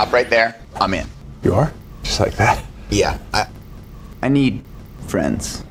Stop right there. I'm in. You are? Just like that? Yeah, I, I need friends.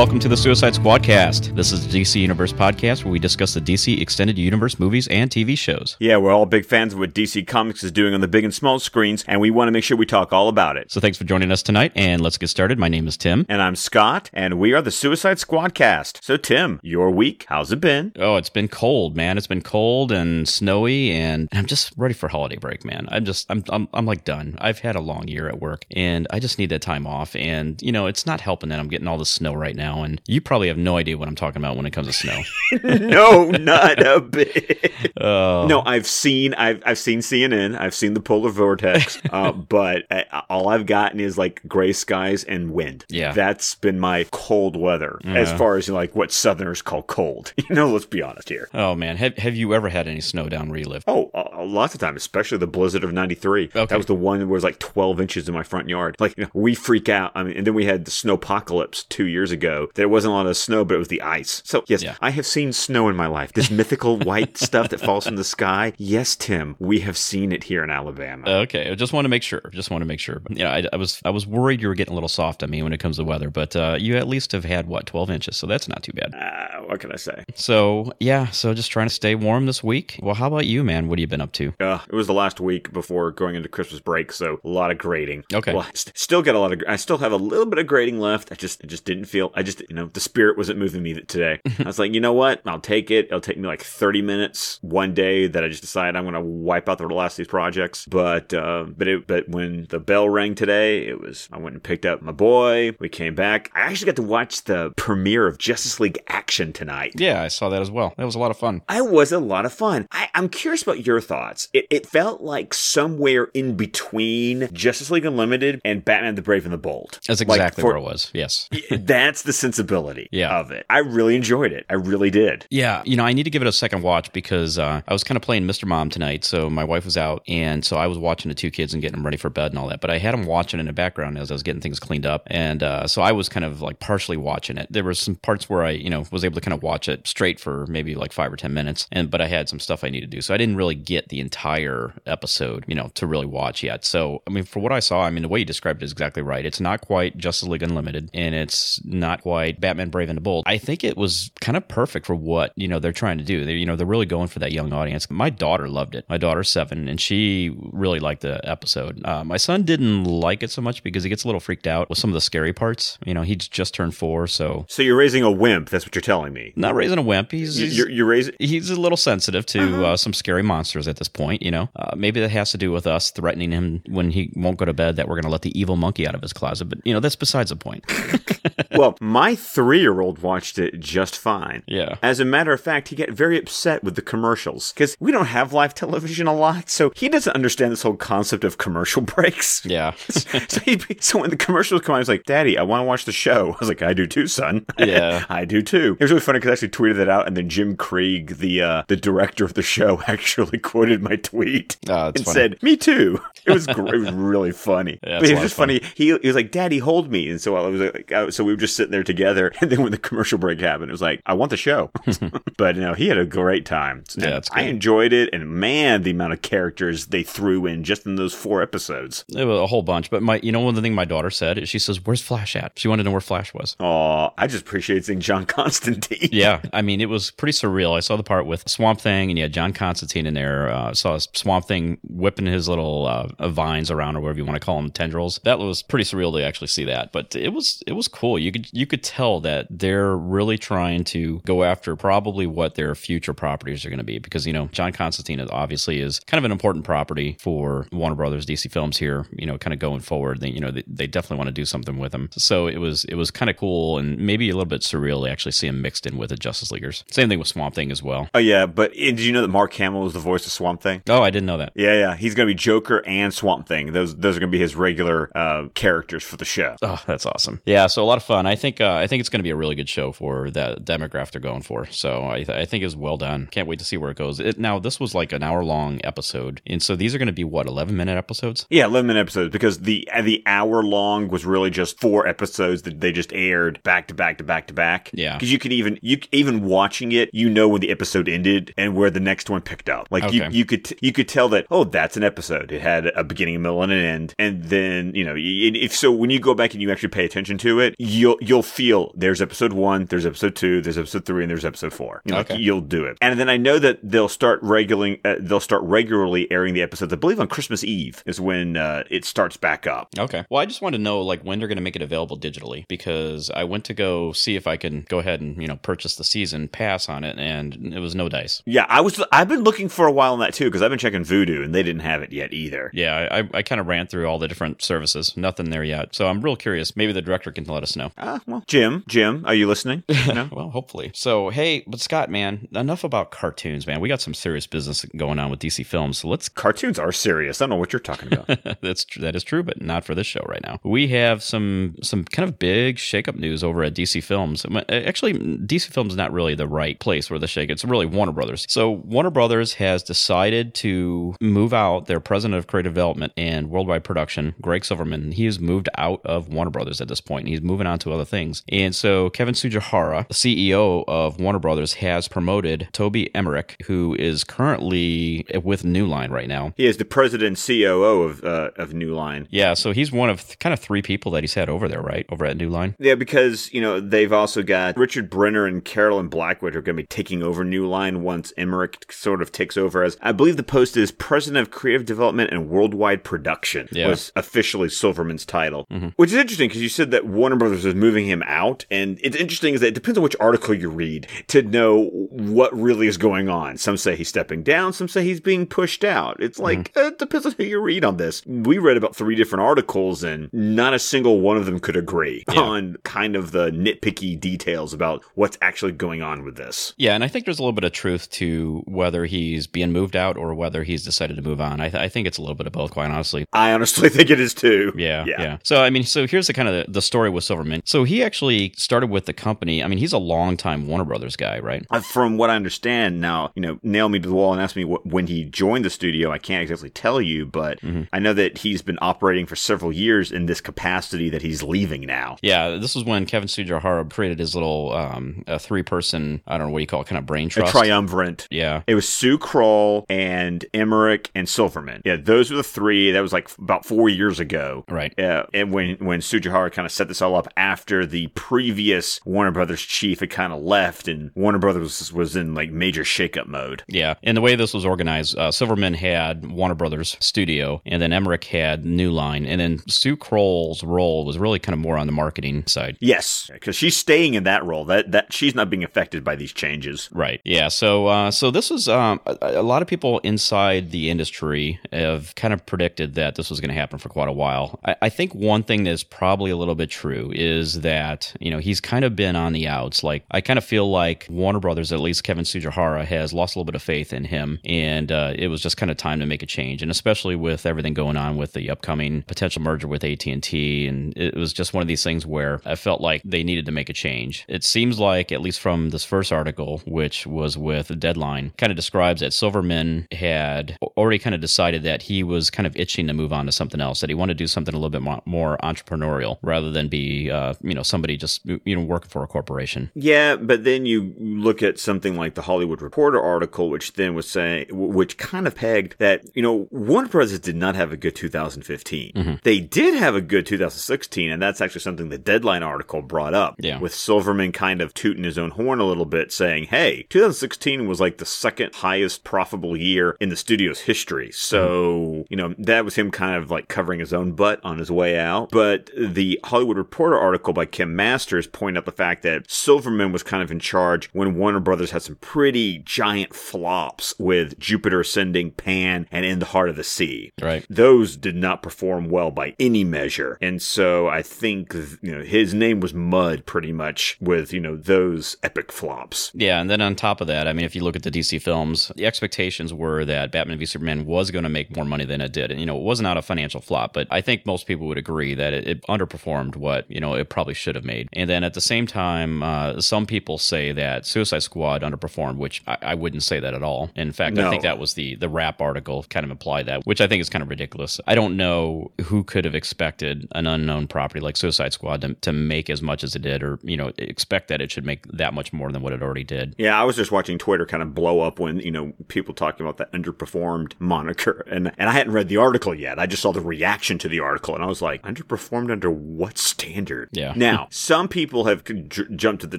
Welcome to the Suicide Squad cast. This is the DC Universe podcast where we discuss the DC Extended Universe movies and TV shows. Yeah, we're all big fans of what DC Comics is doing on the big and small screens, and we want to make sure we talk all about it. So thanks for joining us tonight, and let's get started. My name is Tim. And I'm Scott, and we are the Suicide Squad cast. So, Tim, your week, how's it been? Oh, it's been cold, man. It's been cold and snowy, and I'm just ready for holiday break, man. I'm just, I'm, I'm, I'm like done. I've had a long year at work, and I just need that time off. And you know, it's not helping that I'm getting all the snow right now, and you probably have no idea what I'm talking about when it comes to snow. no, not a bit. Oh, No, I've seen, I've, I've seen CNN, I've seen the polar vortex, uh, but uh, all I've gotten is like gray skies and wind. Yeah. that's been my cold weather as far as like what Southerners call cold. You know, let's be honest here. oh man, have have you ever had any snow down where you live? Oh, uh, lots of times, especially the blizzard of '93. Okay. That was the one that was like 12 inches in my front yard. Like you know, we freak out. I mean, and then we had the snowpocalypse two years ago. There wasn't a lot of snow, but it was the ice. So yes, Yeah. I have seen snow in my life. This mythical white stuff that falls from the sky. Yes, Tim, we have seen it here in Alabama. Okay, I just want to make sure. Just want to make sure. You know, I, I was I was worried you were getting a little soft on me when it comes to weather, but uh, you at least have had what twelve inches, so that's not too bad. Uh, what can I say? So yeah, so just trying to stay warm this week. Well, how about you, man? What have you been up to? Uh, it was the last week before going into Christmas break, so a lot of grading. Okay. Well, I st- still got a lot of. I still have a little bit of grading left. I just, I just didn't feel. I just, you know, the spirit wasn't moving me today. I was like, you know what? I'll take it. It'll take me like thirty minutes one day that I just decide I'm going to wipe out the last of these projects. But, uh, but it, but when the bell rang today, it was. I went and picked up my boy. We came back. I actually got to watch the premiere of Justice League Action tonight. Yeah, I saw that as well. That was a lot of fun. I was a lot of fun. I, I'm curious about your thoughts. It, it felt like somewhere in between Justice League Unlimited and Batman the Brave and the Bold. That's Like, exactly for- where it was. Yes. That's the sensibility Yeah. of it. I really enjoyed it. I really did. Yeah, you know, I need to give it a second watch because uh, I was kind of playing Mr. Mom tonight. So my wife was out, and so I was watching the two kids and getting them ready for bed and all that. But I had them watching in the background as I was getting things cleaned up, and uh, so I was kind of like partially watching it. There were some parts where I, you know, was able to kind of watch it straight for maybe like five or ten minutes, and but I had some stuff I needed to do, so I didn't really get the entire episode, you know, to really watch yet. So I mean, for what I saw, I mean, the way you described it is exactly right. It's not quite Justice League Unlimited, and it's not quite Batman Brave and the Bold. I think it was kind of perfect for what you know they're trying to do. They, you know, they're really going for that young audience. My daughter loved it. My daughter's seven, and she really liked the episode. Uh, my son didn't like it so much because he gets a little freaked out with some of the scary parts. You know, he's just turned four, so So you're raising a wimp. That's what you're telling me. not raising a wimp. He's, he's You're, you're raising. he's a little sensitive to uh, some scary monsters at this point. You know, uh, maybe that has to do with us threatening him when he won't go to bed that we're going to let the evil monkey out of his closet. But you know, that's besides the point. well, my three year old watched it just fine. Yeah. As a matter of fact, he got very upset with the commercials because we don't have live television a lot, so he doesn't understand this whole concept of commercial breaks. Yeah. so, he'd be, so when the commercials come on, he's like, "Daddy, I want to watch the show." I was like, "I do too, son." Yeah. I do too. It was really funny because I actually tweeted that out, and then Jim Krieg, the uh, the director of the show, actually quoted my tweet Oh, that's and funny. said, "Me too." It was gr- it was really funny. Yeah, but it was just fun. funny. He, he was like, "Daddy, hold me," and so I was like, I- so we were just sitting there together. And then when the commercial break happened, it was like, "I want the show." but no, he had a great time. Yeah, I enjoyed it, and man, the amount of characters they threw in just in those four episodes. It was a whole bunch. But my, you know, one of the thing my daughter said is she says, "Where's Flash at?" She wanted to know where Flash was. Oh, I just appreciate seeing John Constantine. Yeah, I mean, it was pretty surreal. I saw the part with Swamp Thing, and you had John Constantine in there. Uh, saw Swamp Thing whipping his little uh, vines around, or whatever you want to call them, tendrils. That was pretty surreal to actually see that. But it was it was cool. You could you could tell that they're really trying to go after probably what their future properties are going to be, because you know John Constantine obviously is kind of an important property for Warner Brothers DC Films here. You know, kind of going forward. They, you know, they, they definitely want to do something with him. So it was it was kind of cool and maybe a little bit surreal to actually see him mixed in with the Justice Leaguers. Same thing with Swamp Thing as well. Oh yeah, but eh, did you know that Mark Hamill is the voice of Swamp Thing? Oh, I didn't know that. Yeah, yeah, he's gonna be Joker and Swamp Thing. Those those are gonna be his regular uh, characters for the show. Oh, that's awesome. Yeah, so a lot of fun. I think uh, I think it's going to be a really good show for that demographic they're going for. So I, th- I think it's well done. Can't wait to see where it goes. It, now this was like an hour long episode, and so these are going to be what eleven minute episodes. Yeah, eleven minute episodes because the the hour long was really just four episodes that they just aired back to back to back to back. Yeah. because you could even you even watching it, you know when the episode ended and where the next one picked up. Like you Okay. you could t- you could tell that oh that's an episode. It had a beginning, a middle, and an end. And then you know if so when you go back and you actually pay attention to it, you'll you'll feel there's episode one, there's episode two, there's episode three, and there's episode four. You know, like, Okay. you'll do it. And then I know that they'll start regularly uh, they'll start regularly airing the episodes. I believe on Christmas Eve is when uh, it starts back up. Okay. Well, I just want to know like when they're going to make it available digitally because I went to go see if I can go ahead and you know purchase the season pass on it, and it was no dice. Yeah, I was. I've been looking for a while on that too because I've been checking Vudu and they didn't have it yet either. Yeah, I, I kind of ran through all the different services. Nothing there yet. So I'm real curious. Maybe the director can let us know. Ah, well, Jim, Jim, are you listening? No. Well, hopefully. So, hey, but Scott, man, enough about cartoons, man. We got some serious business going on with DC Films. So let's. Cartoons are serious. I don't know what you're talking about. That's tr- that is true, but not for this show right now. We have some some kind of big shakeup news over at DC Films. Um, Actually, DC Films is not really the right place where the shake. It's really Warner Brothers. So Warner Brothers has decided to move out their president of creative development and worldwide production, Greg Silverman. He has moved out of Warner Brothers at this point. He's moving on to other things. And so Kevin Tsujihara, CEO of Warner Brothers, has promoted Toby Emmerich, who is currently with New Line right now. he is the president and COO of uh, of New Line. Yeah, so he's one of th- kind of three people that he's had over there, right? Over at New Line. Yeah, because you know they've also got Richard Brenner and Carolyn Blackwood are going to be taking over New Line once Emmerich sort of takes over as I believe the post is president of creative development and worldwide production Yeah. Mm-hmm. was officially Silverman's title, which is interesting because you said that Warner Brothers is moving him out, and it's interesting is that it depends on which article you read to know what really is going on. Some say he's stepping down, some say he's being pushed out. It's like Mm-hmm. it depends on who you read on this. We read about three different articles, and not a single one of them could agree Yeah. on kind of the nitpicky details about what's actually going on with this. Yeah, and I think there's a little bit of truth to whether he's being moved out or whether he's decided to move on. I, th- I think it's a little bit of both, quite honestly. I honestly think it is too. Yeah, Yeah. yeah, So I mean, so here's the kind of the, the story with Silverman. So he actually started with the company. I mean, he's a longtime Warner Brothers guy, right? Uh, From what I understand now, you know, nail me to the wall and ask me what, when he joined the studio. I can't exactly tell you, but Mm-hmm. I know that he's been operating for several years in this capacity that he's leaving now. Yeah, this was when Kevin Tsujihara created his little um, a three person I don't know what you call it, kind of brain trust. A triumvirate. yeah, It was Sue Kroll and Emmerich and Silverman. Yeah, those were the three. That was like about four years ago. right. Yeah, and when when Tsujihara kind of set this all up after the previous Warner Brothers chief had kind of left, and Warner Brothers was in like major shakeup mode. Yeah, and the way this was organized, uh, Silverman had Warner Brothers Studio, and then Emmerich had New Line, and then Sue Kroll's role was really kind of more on the marketing side. Yes, because she's staying in that role. That that she's not being affected by these changes. Right. Yeah. So, uh, so this was um, a, a lot of people inside the industry have kind of predicted that this was going to happen for quite a while. I, I think one thing that's probably a little bit true is that you know he's kind of been on the outs. Like I kind of feel like Warner Brothers, at least Kevin Tsujihara, has lost a little bit of faith in him, and uh, it was just kind of time to make a change. And especially with everything going on with the upcoming potential merger with AT and it was just one of these things where I felt like they needed to make a change. It seems like, at least from this first article, which was with Deadline, kind of describes that Silverman had already kind of decided that he was kind of itching to move on to something else, that he wanted to do something a little bit more entrepreneurial rather than be, uh, you know, somebody just you know working for a corporation. Yeah, but then you look at something like the Hollywood Reporter article, which then was saying, which kind of pegged that you know Warner Brothers did not have a good 2015. Mm-hmm. They did have a good 2016, and that's actually something the Deadline article brought up. Yeah. with Silverman kind of tooting his own horn a little bit, saying, "Hey, 2016 was like the second highest profitable year in the studio's history." So mm-hmm. you know that was him kind of like covering his own butt on his way out. But the Hollywood Reporter article by Kim Masters pointed out the fact that Silverman was kind of in charge when Warner Brothers had some pretty giant flops with Jupiter Ascending, Pan, and In the Heart of the Sea. Right. Those did not perform well by any measure. And so I think, you know, his name was mud pretty much with, you know, those epic flops. Yeah, and then on top of that, I mean, if you look at the DC films, the expectations were that Batman v Superman was going to make more money than it did. And, you know, it was not a financial flop, but I think most people would agree that it, it underperformed what, you know, it probably should have made. And then at the same time, uh, some people say that Suicide Squad underperformed, which I, I wouldn't say that at all. In fact, I think that was the the Wrap article kind of implied that, which I think is kind of ridiculous. I don't know who could have expected an unknown property like Suicide Squad to, to make as much as it did, or you know, expect that it should make that much more than what it already did. Yeah, I was just watching Twitter kind of blow up when, you know, people talking about that underperformed moniker. And and I hadn't read the article yet. I just saw the reaction to the article and I was like, underperformed under what standard? Yeah. Now, some people have j- jumped to the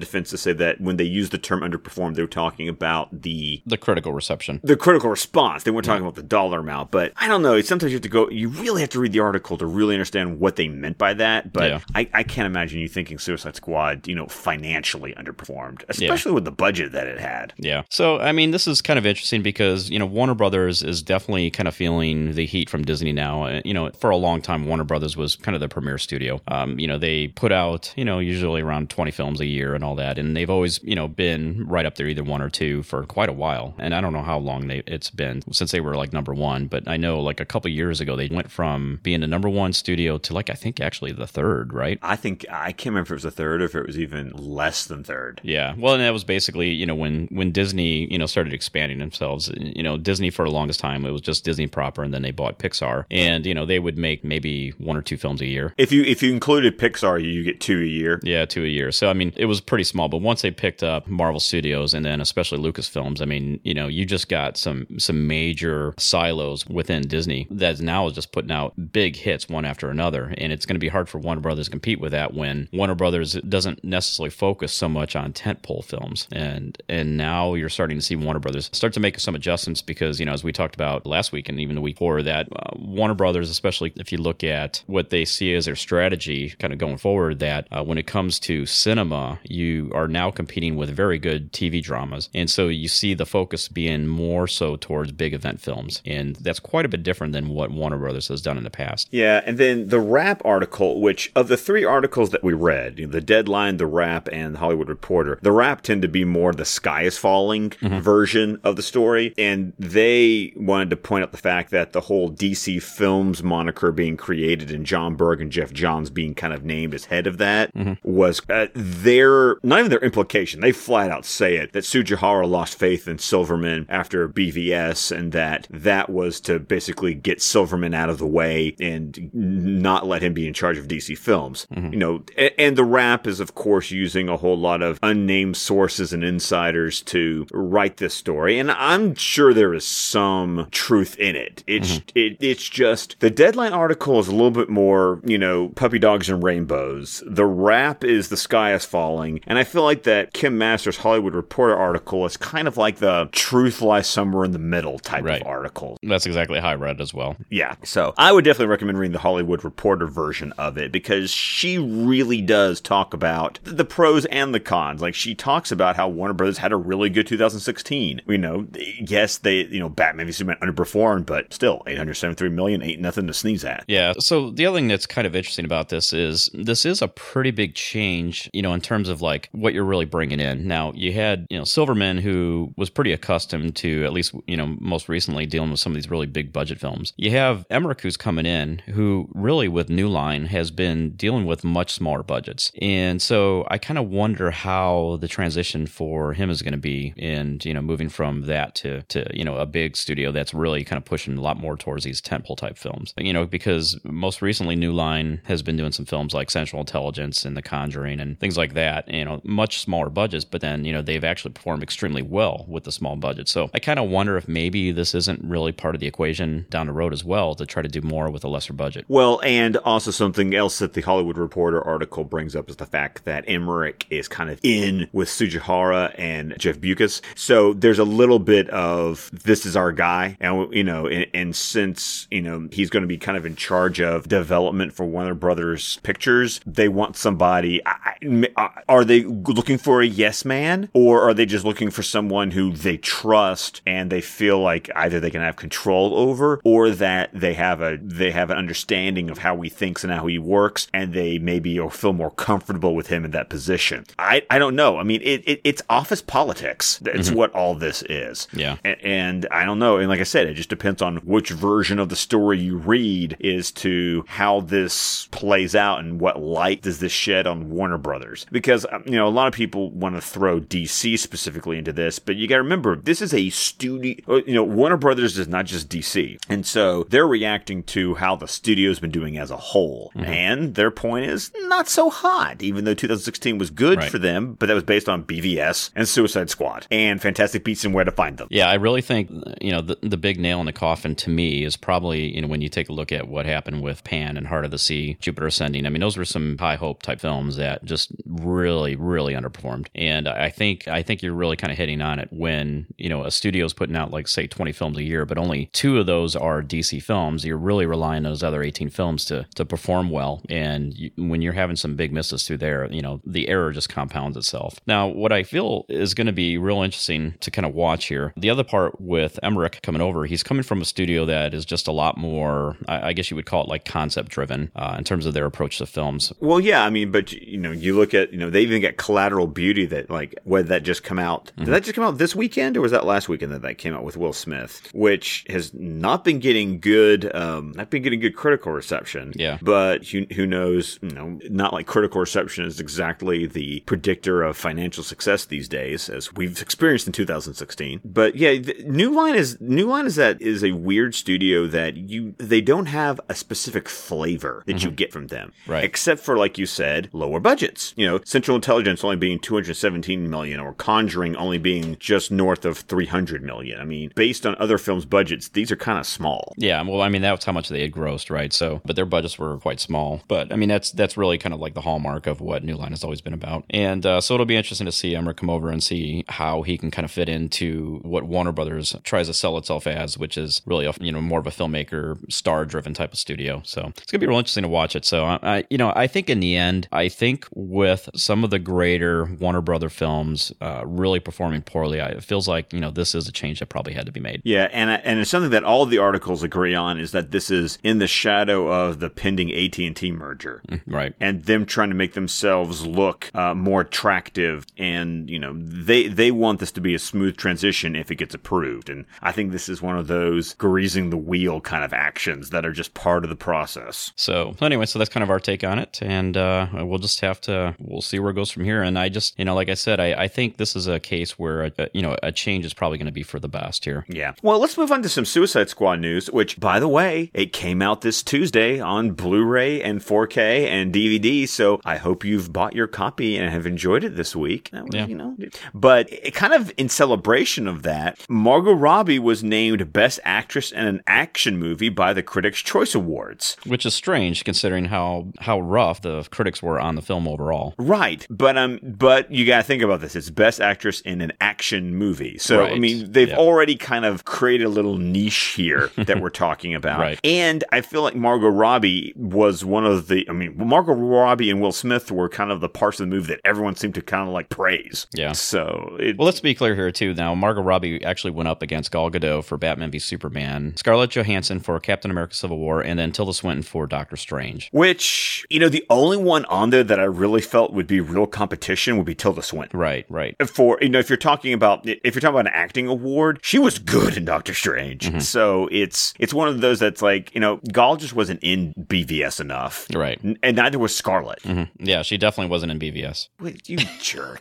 defense to say that when they use the term underperformed, they were talking about the The critical reception. the critical response. They weren't talking about the dollar amount, but I don't know. Sometimes you have to go. You really have to read the article to really understand what they meant by that. But Yeah. I, I can't imagine you thinking Suicide Squad, you know, financially underperformed, especially with the budget that it had. Yeah. So, I mean, this is kind of interesting because, you know, Warner Brothers is definitely kind of feeling the heat from Disney now. Uh, You know, for a long time, Warner Brothers was kind of the premier studio. Um, you know, they put out, you know, usually around 20 films a year and all that. And they've always, you know, been right up there, either one or two for quite a while. And I don't know how long they, it's been since they were like number one, but I know like a couple years ago, they went from being the number one studio to like, I think actually the third, right? I think I can't remember if it was the third or if it was even less than third. Yeah, well, and that was basically you know when when Disney you know started expanding themselves. You know, Disney for the longest time it was just Disney proper, and then they bought Pixar, and you know they would make maybe one or two films a year. If you if you included Pixar, you get two a year. Yeah, two a year. So I mean, it was pretty small. But once they picked up Marvel Studios and then especially Lucasfilms, I mean, you know, you just got some some major silos within Disney that now is just putting out big hits one after another, and it's going to be hard for Warner Brothers to compete with that when Warner Brothers doesn't necessarily focus so much on tentpole films, and and now you're starting to see Warner Brothers start to make some adjustments because you know as we talked about last week and even the week before that uh, Warner Brothers, especially if you look at what they see as their strategy kind of going forward, that uh, when it comes to cinema, you are now competing with very good TV dramas, and so you see the focus being more so towards big event films, and that's quite a bit different than what Warner Brothers has done in the past. Yeah, and then the Wrap article, which of the three articles that we read, you know, the Deadline, the Wrap, and the Hollywood Reporter, the Wrap tend to be more the sky is falling version of the story, and they wanted to point out the fact that the whole DC Films moniker being created and Jon Berg and Geoff Johns being kind of named as head of that Mm-hmm. was uh, their not even their implication. They flat out say it that Tsujihara lost faith in Silverman after BVS, and that that was to basically get Silverman out of the way and not let him be in charge of DC Films. Mm-hmm. You know, a- and the Wrap is of course using a whole lot of unnamed sources and insiders to write this story, and I'm sure there is some truth in it. It's mm-hmm. it, it's just the deadline article is a little bit more, you know, puppy dogs and rainbows. The Wrap is the sky is falling, and I feel like that Kim Masters Hollywood Reporter article is kind of like the truth lies somewhere in the middle type Right. of article. That's exactly how I read it as well. Yeah. So I would definitely recommend reading the Hollywood Reporter version of it because she really does talk about the pros and the cons. Like she talks about how Warner Brothers had a really good 2016. You know, yes, they, you know, Batman v Superman underperformed, but still 873 million ain't nothing to sneeze at. Yeah. So the other thing that's kind of interesting about this is this is a pretty big change, you know, in terms of like what you're really bringing in. Now, you had, you know, Silverman, who was pretty accustomed to, at least, you know, most recently dealing with some of these really big budget films. You have Emmerich, who's coming in, who really with New Line has been dealing with much smaller budgets. And so I kind of wonder how the transition for him is going to be and, you know, moving from that to, to, you know, a big studio that's really kind of pushing a lot more towards these tentpole type films. You know, because most recently New Line has been doing some films like Central Intelligence and The Conjuring and things like that, you know, much smaller budgets, but then, you know, they've actually performed extremely well with the small budget. So I kind of wonder if maybe this isn't really part of the equation down the road as well to try to do more with a lesser budget. Well, and also something else that the Hollywood Reporter article brings up is the fact that Emmerich is kind of in with Tsujihara and Jeff Bewkes. So there's a little bit of this is our guy. And, you know, and, and since, you know, he's going to be kind of in charge of development for Warner Brothers Pictures, they want somebody. I, I, uh, are they looking for a yes man or are they just looking for someone who they trust and they feel like either they can have control over or that they have a they have an understanding of how he thinks and how he works and they maybe or feel more comfortable with him in that position. I, I don't know. I mean it, it it's office politics. That's mm-hmm. what all this is. Yeah. A- and I don't know. And like I said, it just depends on which version of the story you read is to how this plays out and what light does this shed on Warner Brothers because um, you know a lot of people want to throw DC specifically into this, but you got to remember this is a studio. uh, You know, Warner Brothers is not just DC, and so they're reacting to how the studio's been doing as a whole, and their point is not so hot. Even though 2016 was good Right. for them, but that was based on BVS and Suicide Squad and Fantastic Beasts and Where to Find Them. Yeah, I really think you know the the big nail in the coffin to me is probably you know when you take a look at what happened with Pan and Heart of the Sea, Jupiter Ascending. I mean, those were some high hope type films that just really, really underperformed. And I think I think you're really kind of hitting on it when you know a studio's putting out like say 20 films a year, but only two of those are DC films. You're really relying on those other 18 films to to perform well. And you, when you're having some big misses through there, you know the error just compounds itself. Now, what I feel is going to be real interesting to kind of watch here. The other part with Emmerich coming over, he's coming from a studio that is just a lot more, I, I guess you would call it like concept driven uh, in terms of their approach to films. Well, yeah, I mean, but you know, you look at you know they even got Collateral Beauty that like whether that just come out did that just come out this weekend or was that last weekend that that came out with Will Smith, which has not been getting good, um, not been getting good critical reception. Yeah. but who, who knows? You know, not like critical reception is exactly the predictor of financial success these days, as we've experienced in 2016. But yeah, the, New Line is New Line is that is a weird studio that you they don't have a specific flavor that you get from them, Right. Except for like you said, lower budgets. You know, Central Intelligence only being 217 million, or Conjuring only being just north of 300 million. I mean, based on other films' budgets, these are kind of small. Yeah, well, I mean that's how much they had grossed, right? So, but their budgets were quite small. But I mean that's that's really kind of like the hallmark of what New Line has always been about. And uh, so it'll be interesting to see Emmerich come over and see how he can kind of fit into what Warner Brothers tries to sell itself as, which is really a you know more of a filmmaker, star-driven type of studio. So it's gonna be real interesting to watch it. So I, I you know I think in the end, I think with some of the greater Warner Brother films uh, really performing poorly, I, it feels like you know this is a change that probably had to be made. Yeah, and and it's something that all of the articles agree on is that this is in the shadow of the pending AT and T merger. Right. and them trying to make themselves look uh, more attractive and you know they they want this to be a smooth transition if it gets approved and i think this is one of those greasing the wheel kind of actions that are just part of the process So anyway, so that's kind of our take on it, and uh, Uh, we'll just have to we'll see where it goes from here. And I just you know, like I said, I, I think this is a case where a, you know a change is probably going to be for the best here. yeah well let's move on to some suicide squad news which by the way it came out this tuesday on blu-ray and 4k and dvd so i hope you've bought your copy and have enjoyed it this week was, Yeah. you know but it kind of in celebration of that margot robbie was named best actress in an action movie by the critics choice awards Which is strange considering how how rough the critics were on the film overall. Right, but um, but you gotta think about this. It's best actress in an action movie, so I mean they've yeah. already kind of created a little niche here that we're talking about. Right. And I feel like Margot Robbie was one of the. I mean, Margot Robbie and Will Smith were kind of the parts of the movie that everyone seemed to kind of like praise. Yeah. So it, Well, let's be clear here too. Now, Margot Robbie actually went up against Gal Gadot for Batman v Superman, Scarlett Johansson for Captain America: Civil War, and then Tilda Swinton for Doctor Strange. which you know the only one on there that I really felt would be real competition would be Tilda Swinton. Right, right. for you know if you're talking about if you're talking about an acting award she was good in doctor strange Mm-hmm. so it's it's one of those that's like you know Gal just wasn't in bvs enough Right. And neither was scarlett Mhm. Yeah, she definitely wasn't in BVS. Wait, you jerk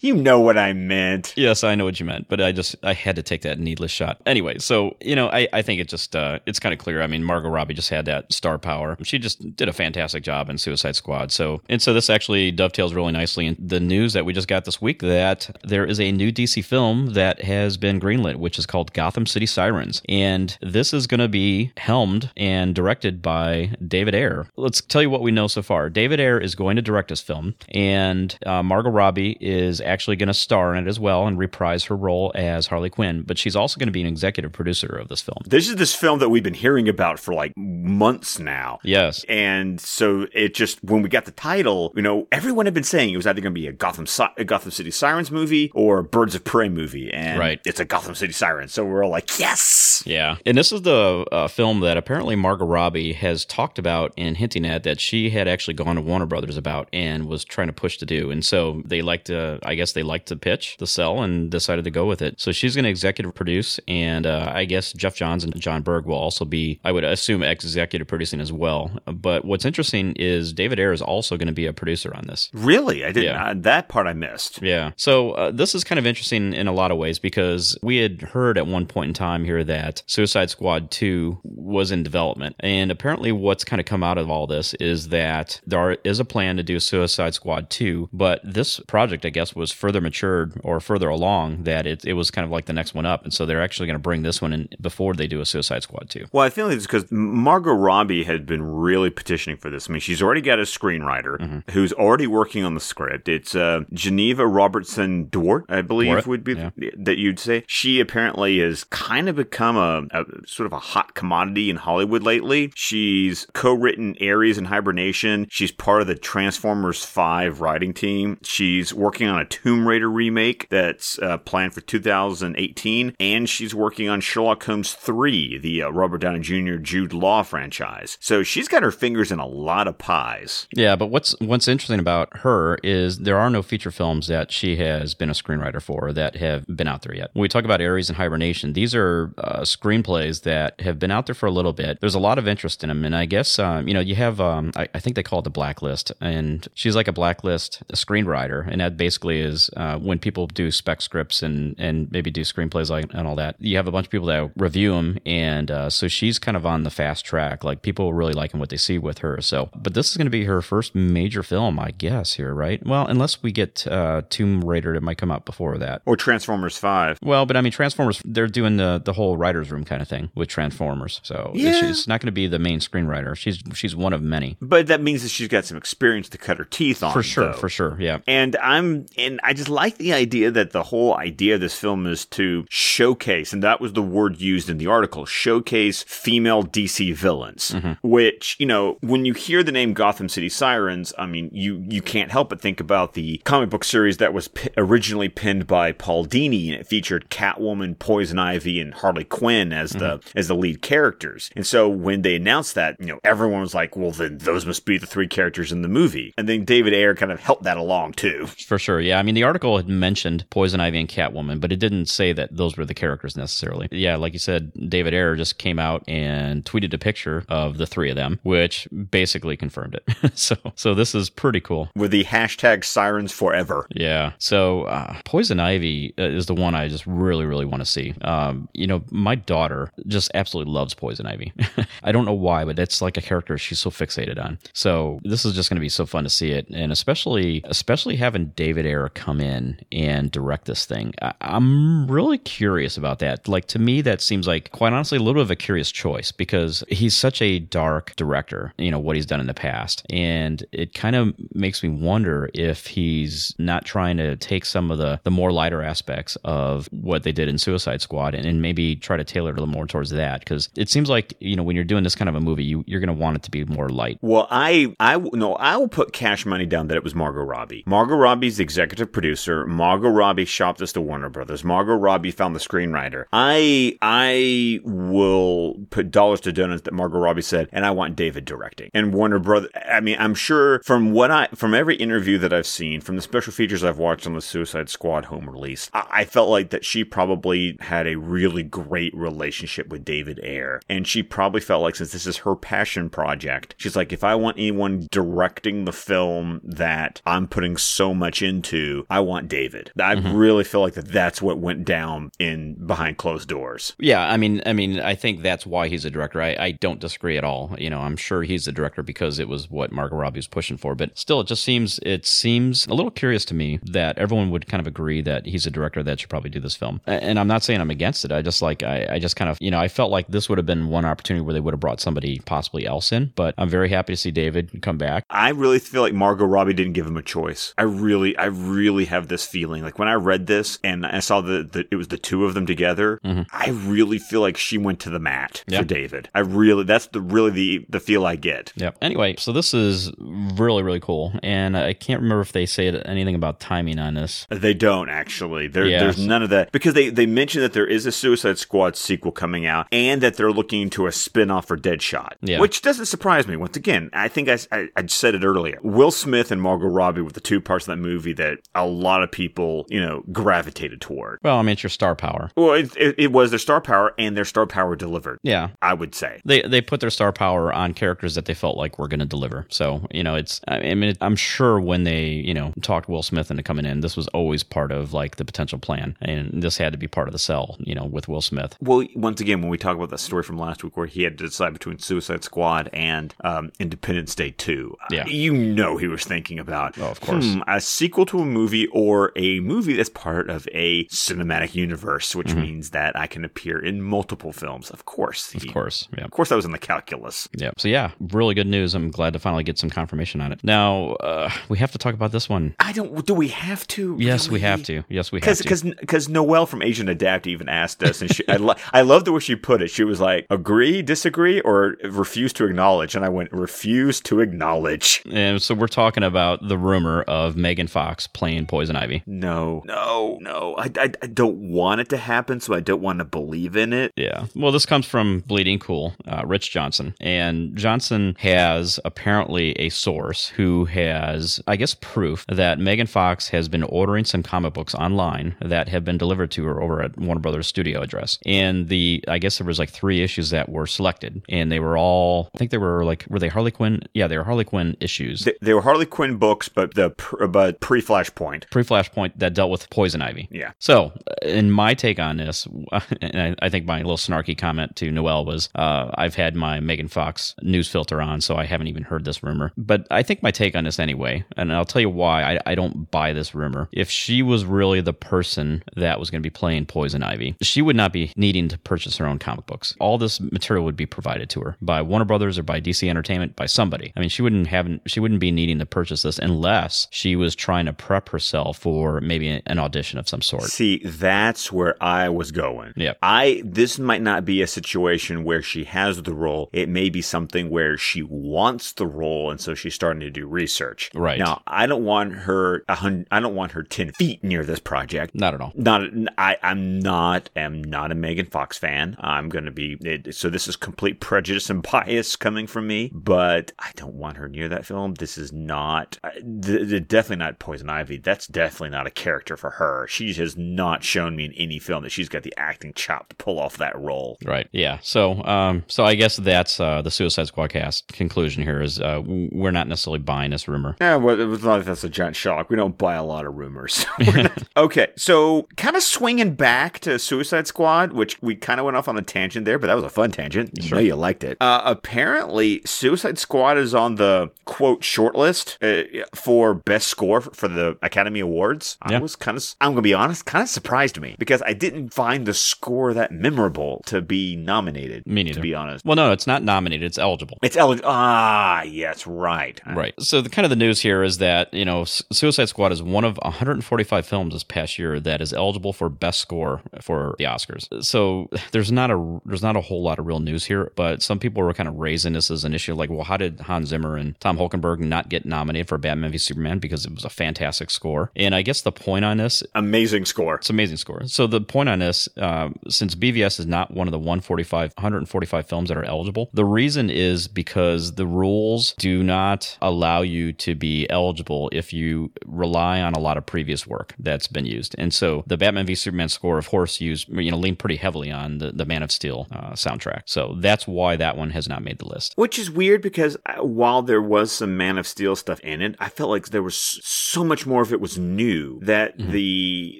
you know what i meant Yes, I know what you meant, but I just I had to take that needless shot. Anyway, so you know, I, I think it just uh, it's kind of clear. I mean, Margot Robbie just had that star power. She just did a fantastic job in Suicide Squad. So and so this actually dovetails really nicely in the news that we just got this week that there is a new DC film that has been greenlit, which is called Gotham City Sirens, and this is going to be helmed and directed by David Ayer. Let's tell you what we know so far. David Ayer is going to direct this film, and uh, Margot Robbie is actually going to star in it as well and reprise her role as Harley Quinn. But she's also going to be an executive producer of this film. this is this film that we've been hearing about for like months now Yes. And so it just when we got the title, you know, everyone had been saying it was either going to be a Gotham a Gotham City Sirens movie or a Birds of Prey movie, and Right. it's a Gotham City Sirens. So we're all like, yes. Yeah. And this is the uh, film that apparently Margot Robbie has talked about and hinting at that she had actually gone to Warner Brothers about and was trying to push to do. And so they like to, I guess they like to pitch the sell and decided to go with it. So she's going to executive produce. And uh, I guess Geoff Johns and Jon Berg will also be, I would assume, executive producing as well. But what's interesting is David Ayer Ayer is also going to be a producer on this. Really, I didn't. Yeah. uh, that part I missed. Yeah. So uh, this is kind of interesting in a lot of ways because we had heard at one point in time here that Suicide Squad 2 was in development. And apparently, what's kind of come out of all this is that there is a plan to do Suicide Squad 2, but this project, I guess, was further matured or further along that it, it was kind of like the next one up. And so they're actually going to bring this one in before they do a Suicide Squad 2. Well, I feel like it's because Margot Robbie had been really petitioning for this. I mean, she's already got a screenwriter Mm-hmm. who's already working on the script. It's uh, Geneva Robertson Dworet, I believe Dworet, would be yeah. that you'd say. She apparently has kind of become a, a sort of a hot commodity in Hollywood lately. She's co-written Ares and Hibernation. She's part of the Transformers Five writing team. She's working on a Tomb Raider remake that's uh, planned for 2018, and she's working on Sherlock Holmes 3, the uh, Robert Downey Jr. Jude Law franchise. So she's got her fingers in a lot of pies. Yeah, but what's what's interesting about her is there are no feature films that she has been a screenwriter for that have been out there yet. When we talk about Ares and Hibernation, these are uh, screenplays that have been out there for a little bit. There's a lot of interest in them, and I guess um, you know you have um, I, I think they call it the blacklist, and she's like a blacklist screenwriter, and that basically is uh, when people do spec scripts and and maybe do screenplays like and all that. You have a bunch of people that review them, and uh, so she's kind of on the fast track. Like people really liking what they see with her. So, but this is going to be her first major film, I guess. Here, right? Well, unless we get uh, Tomb Raider, that might come out before that. Or Transformers 5. Well, but I mean, Transformers, they're doing the the whole writers' room kind of thing with Transformers. So Yeah. she's not going to be the main screenwriter. She's she's one of many. But that means that she's got some experience to cut her teeth on. For sure, though. for sure. Yeah. And I'm and I just like the idea that the whole idea of this film is to showcase, and that was the word used in the article, showcase female DC villains. Which, you know, when you hear the name Gotham City Sirens, I mean, you you can't help but think about the comic book series that was p- originally pinned by Paul Dini, and it featured Catwoman, Poison Ivy, and Harley Quinn as the mm-hmm. as the lead characters. And so when they announced that, you know, everyone was like, "Well, then those must be the three characters in the movie." And then David Ayer kind of helped that along too. For sure. Yeah. I mean, the article had mentioned Poison Ivy and Catwoman, but it didn't say that those were the characters necessarily. Yeah. Like you said, David Ayer just came out and tweeted a picture of the three of them, which basically confirmed it. so, so this is pretty cool. with the hashtag Sirens Forever. Yeah. So uh, Poison Ivy uh, is the one I just really, really want to see. Um, you know, my daughter just absolutely loves Poison Ivy. I don't know why, but it's like a character she's so fixated on. So this is just going to be so fun to see it, and especially, especially having David Ayer come in and direct this thing. I- I'm really curious about that. Like to me, that seems like quite honestly a little bit of a curious choice because he's such a dark director. You know what he's done in the past, and it kind of makes me wonder if he's not trying to take some of the the more lighter aspects of what they did in Suicide Squad and, and maybe try to tailor it a little more towards that because it seems like you know when you're doing this kind of a movie, you you're going to want it to be more light. Well, I, I, no, I will put cash money down that it was Margot Robbie. Margot Robbie's the executive producer. Margot Robbie shopped this to Warner Brothers. Margot Robbie found the screenwriter. I, I will put dollars to donuts that Margot Robbie said, and I want David directing. And Warner Brothers, I mean, I'm sure from what I, from every interview that I've seen, from the special features I've watched on the Suicide Squad home release, I, I felt like that she probably had a really great relationship with David Ayer. And she probably felt like since this is her passion project, she's like, if I want anyone directing the film that I'm putting so much into, I want David. I mm-hmm. really feel like that that's what went down in behind closed doors. Yeah, I mean, I mean, I think that's why he's a director. I, I don't disagree at all. You know, I'm sure he's the director because it was what Margot Robbie was pushing for. But still, it just seems it seems a little curious to me that everyone would kind of agree that he's a director that should probably do this film. And I'm not saying I'm against it. I just like I, I just kind of you know I felt like this would have been one opportunity where they would have brought somebody possibly else in. But I'm very happy to see David come back. I really feel like Margot Robbie didn't give him a choice. I really, I really have this feeling. Like when I read this and I saw that the, it was the two of them together, mm-hmm. I really feel like she went to the mat Yeah. for David. I really, that's the really the the feel I get. Yeah. Anyway, so this is really really cool, and I can't remember if they said anything about timing on this. They don't actually. There, Yes. There's none of that because they they mentioned that there is a Suicide Squad sequel coming out and that they're looking into a spin off for Deadshot, Yeah. which doesn't surprise me. Once again, I think I, I I said it earlier. Will Smith and Margot Robbie were the two parts of that movie that a lot of people you know gravitated toward. Well, I mean, it's your star power. Well, it, it, it was their star power and their star power delivered. Yeah, I would say. they they put their star power on characters that they felt like were going to deliver. So you know, it's I mean, I'm sure when they you know talked Will Smith into coming in, this was always part of like the potential plan, and this had to be part of the sell. You know, with Will Smith. Well, once again, when we talk about that story from last week where he had to decide between Suicide Squad and um, Independence Day 2, Yeah. you know he was thinking about, Oh, of course. hmm, a sequel to a movie or a movie that's part of a cinematic universe, which means that I can appear in multiple films. Of course. Mm-hmm. Of course, yeah. Of course, that was in the calculus. Yeah. So yeah, really good news. I'm glad to finally get some confirmation on it. Now uh, we have to talk about this one. I don't. Do we have to? Yes, we have to. Yes, we have Because to. because because Noelle from Asian Adapt even asked us, and she, I lo- I love the way she put it. She was like, "Agree, disagree, or refuse to acknowledge," and I went, "Refuse to acknowledge." And so we're talking about the rumor of Megan Fox playing Poison Ivy. No, no, no. I, I, I don't want it to happen, so I don't want to believe in it. Yeah. Well, this comes from Bleeding Cool, uh, Rich Johnston. And Johnston has apparently a source who has, I guess, proof that Megan Fox has been ordering some comic books online that have been delivered to her over at Warner Brothers studio address. And the, I guess there was like three issues that were selected. And they were all, I think they were like, were they Harley Quinn? Yeah, they were Harley Quinn issues. They, they were Harley Quinn books, but the but pre Flashpoint. Pre Flashpoint that dealt with Poison Ivy. Yeah. So, uh, in my take on this, and I, I think my little snarky comment to Noel was, uh, I've had my Megan Fox news filter on, so I haven't even heard this rumor. But I think my take on this anyway, and I'll tell you why I, I don't buy this rumor. If she was really the person that was going to be playing Poison Ivy, she would not be needing to purchase her own comic books. All this material would be provided to her by Warner Brothers or by DC Entertainment, by somebody. I mean, she wouldn't have, she wouldn't be needing to purchase this unless she was trying to prep herself for maybe an audition of some sort. See, that's where I was going. Yep. I this might not be a situation where she has the role. It may be something where she wants the role, and so she's starting to do research. Right. now, I don't want her. I don't want her ten feet near this project. Not at all. Not. I. I'm not. Am not a Megan Fox fan. I'm going to be. It, so this is complete prejudice and bias coming from me. But I don't want her near that film. This is not. uh, th- th- definitely not Poison Ivy. That's definitely not a character for her. She has not shown me in any film that she's got the acting chop to pull off that role. Right. Yeah. So, um, so I guess that's uh, the Suicide Squad cast conclusion here is uh, we're not necessarily buying this rumor. Yeah, well, it's not like that's a giant shock. We don't buy a lot of rumors. Not- okay, so kind of swinging back to Suicide Squad, which we kind of went off on a tangent there, but that was a fun tangent. You know you liked it. Uh, apparently, Suicide Squad is on the quote shortlist uh, for best score for the Academy Awards. I Yeah. was kind of, I'm gonna be honest, kind of surprised me because I didn't find the score that memorable to be nominated. Me neither. To be honest, Well, no, it's not nominated. It's eligible. it's eligible. Ah, yes, right. Right. So the kind of the news here is that you know Suicide Squad is one of 145 films this past year that is eligible for best score for the Oscars. So there's not a there's not a whole lot of real news here, but some people were kind of raising this as an issue, like, well, how did Hans Zimmer and Tom Holkenborg not get nominated for Batman v Superman because it was a fantastic score? And I guess the point on this Amazing score. it's amazing score. So the point on this, uh, since BVS is not one of the 145, 145 films that are eligible, the reason is because the rules do not allow you to be eligible if you rely on a lot of previous work that's been used. And so the Batman v Superman score, of course, used you know leaned pretty heavily on the, the Man of Steel uh, soundtrack. So that's why that one has not made the list. Which is weird because uh, while there was some Man of Steel stuff in it, I felt like there was so much more of it was new that the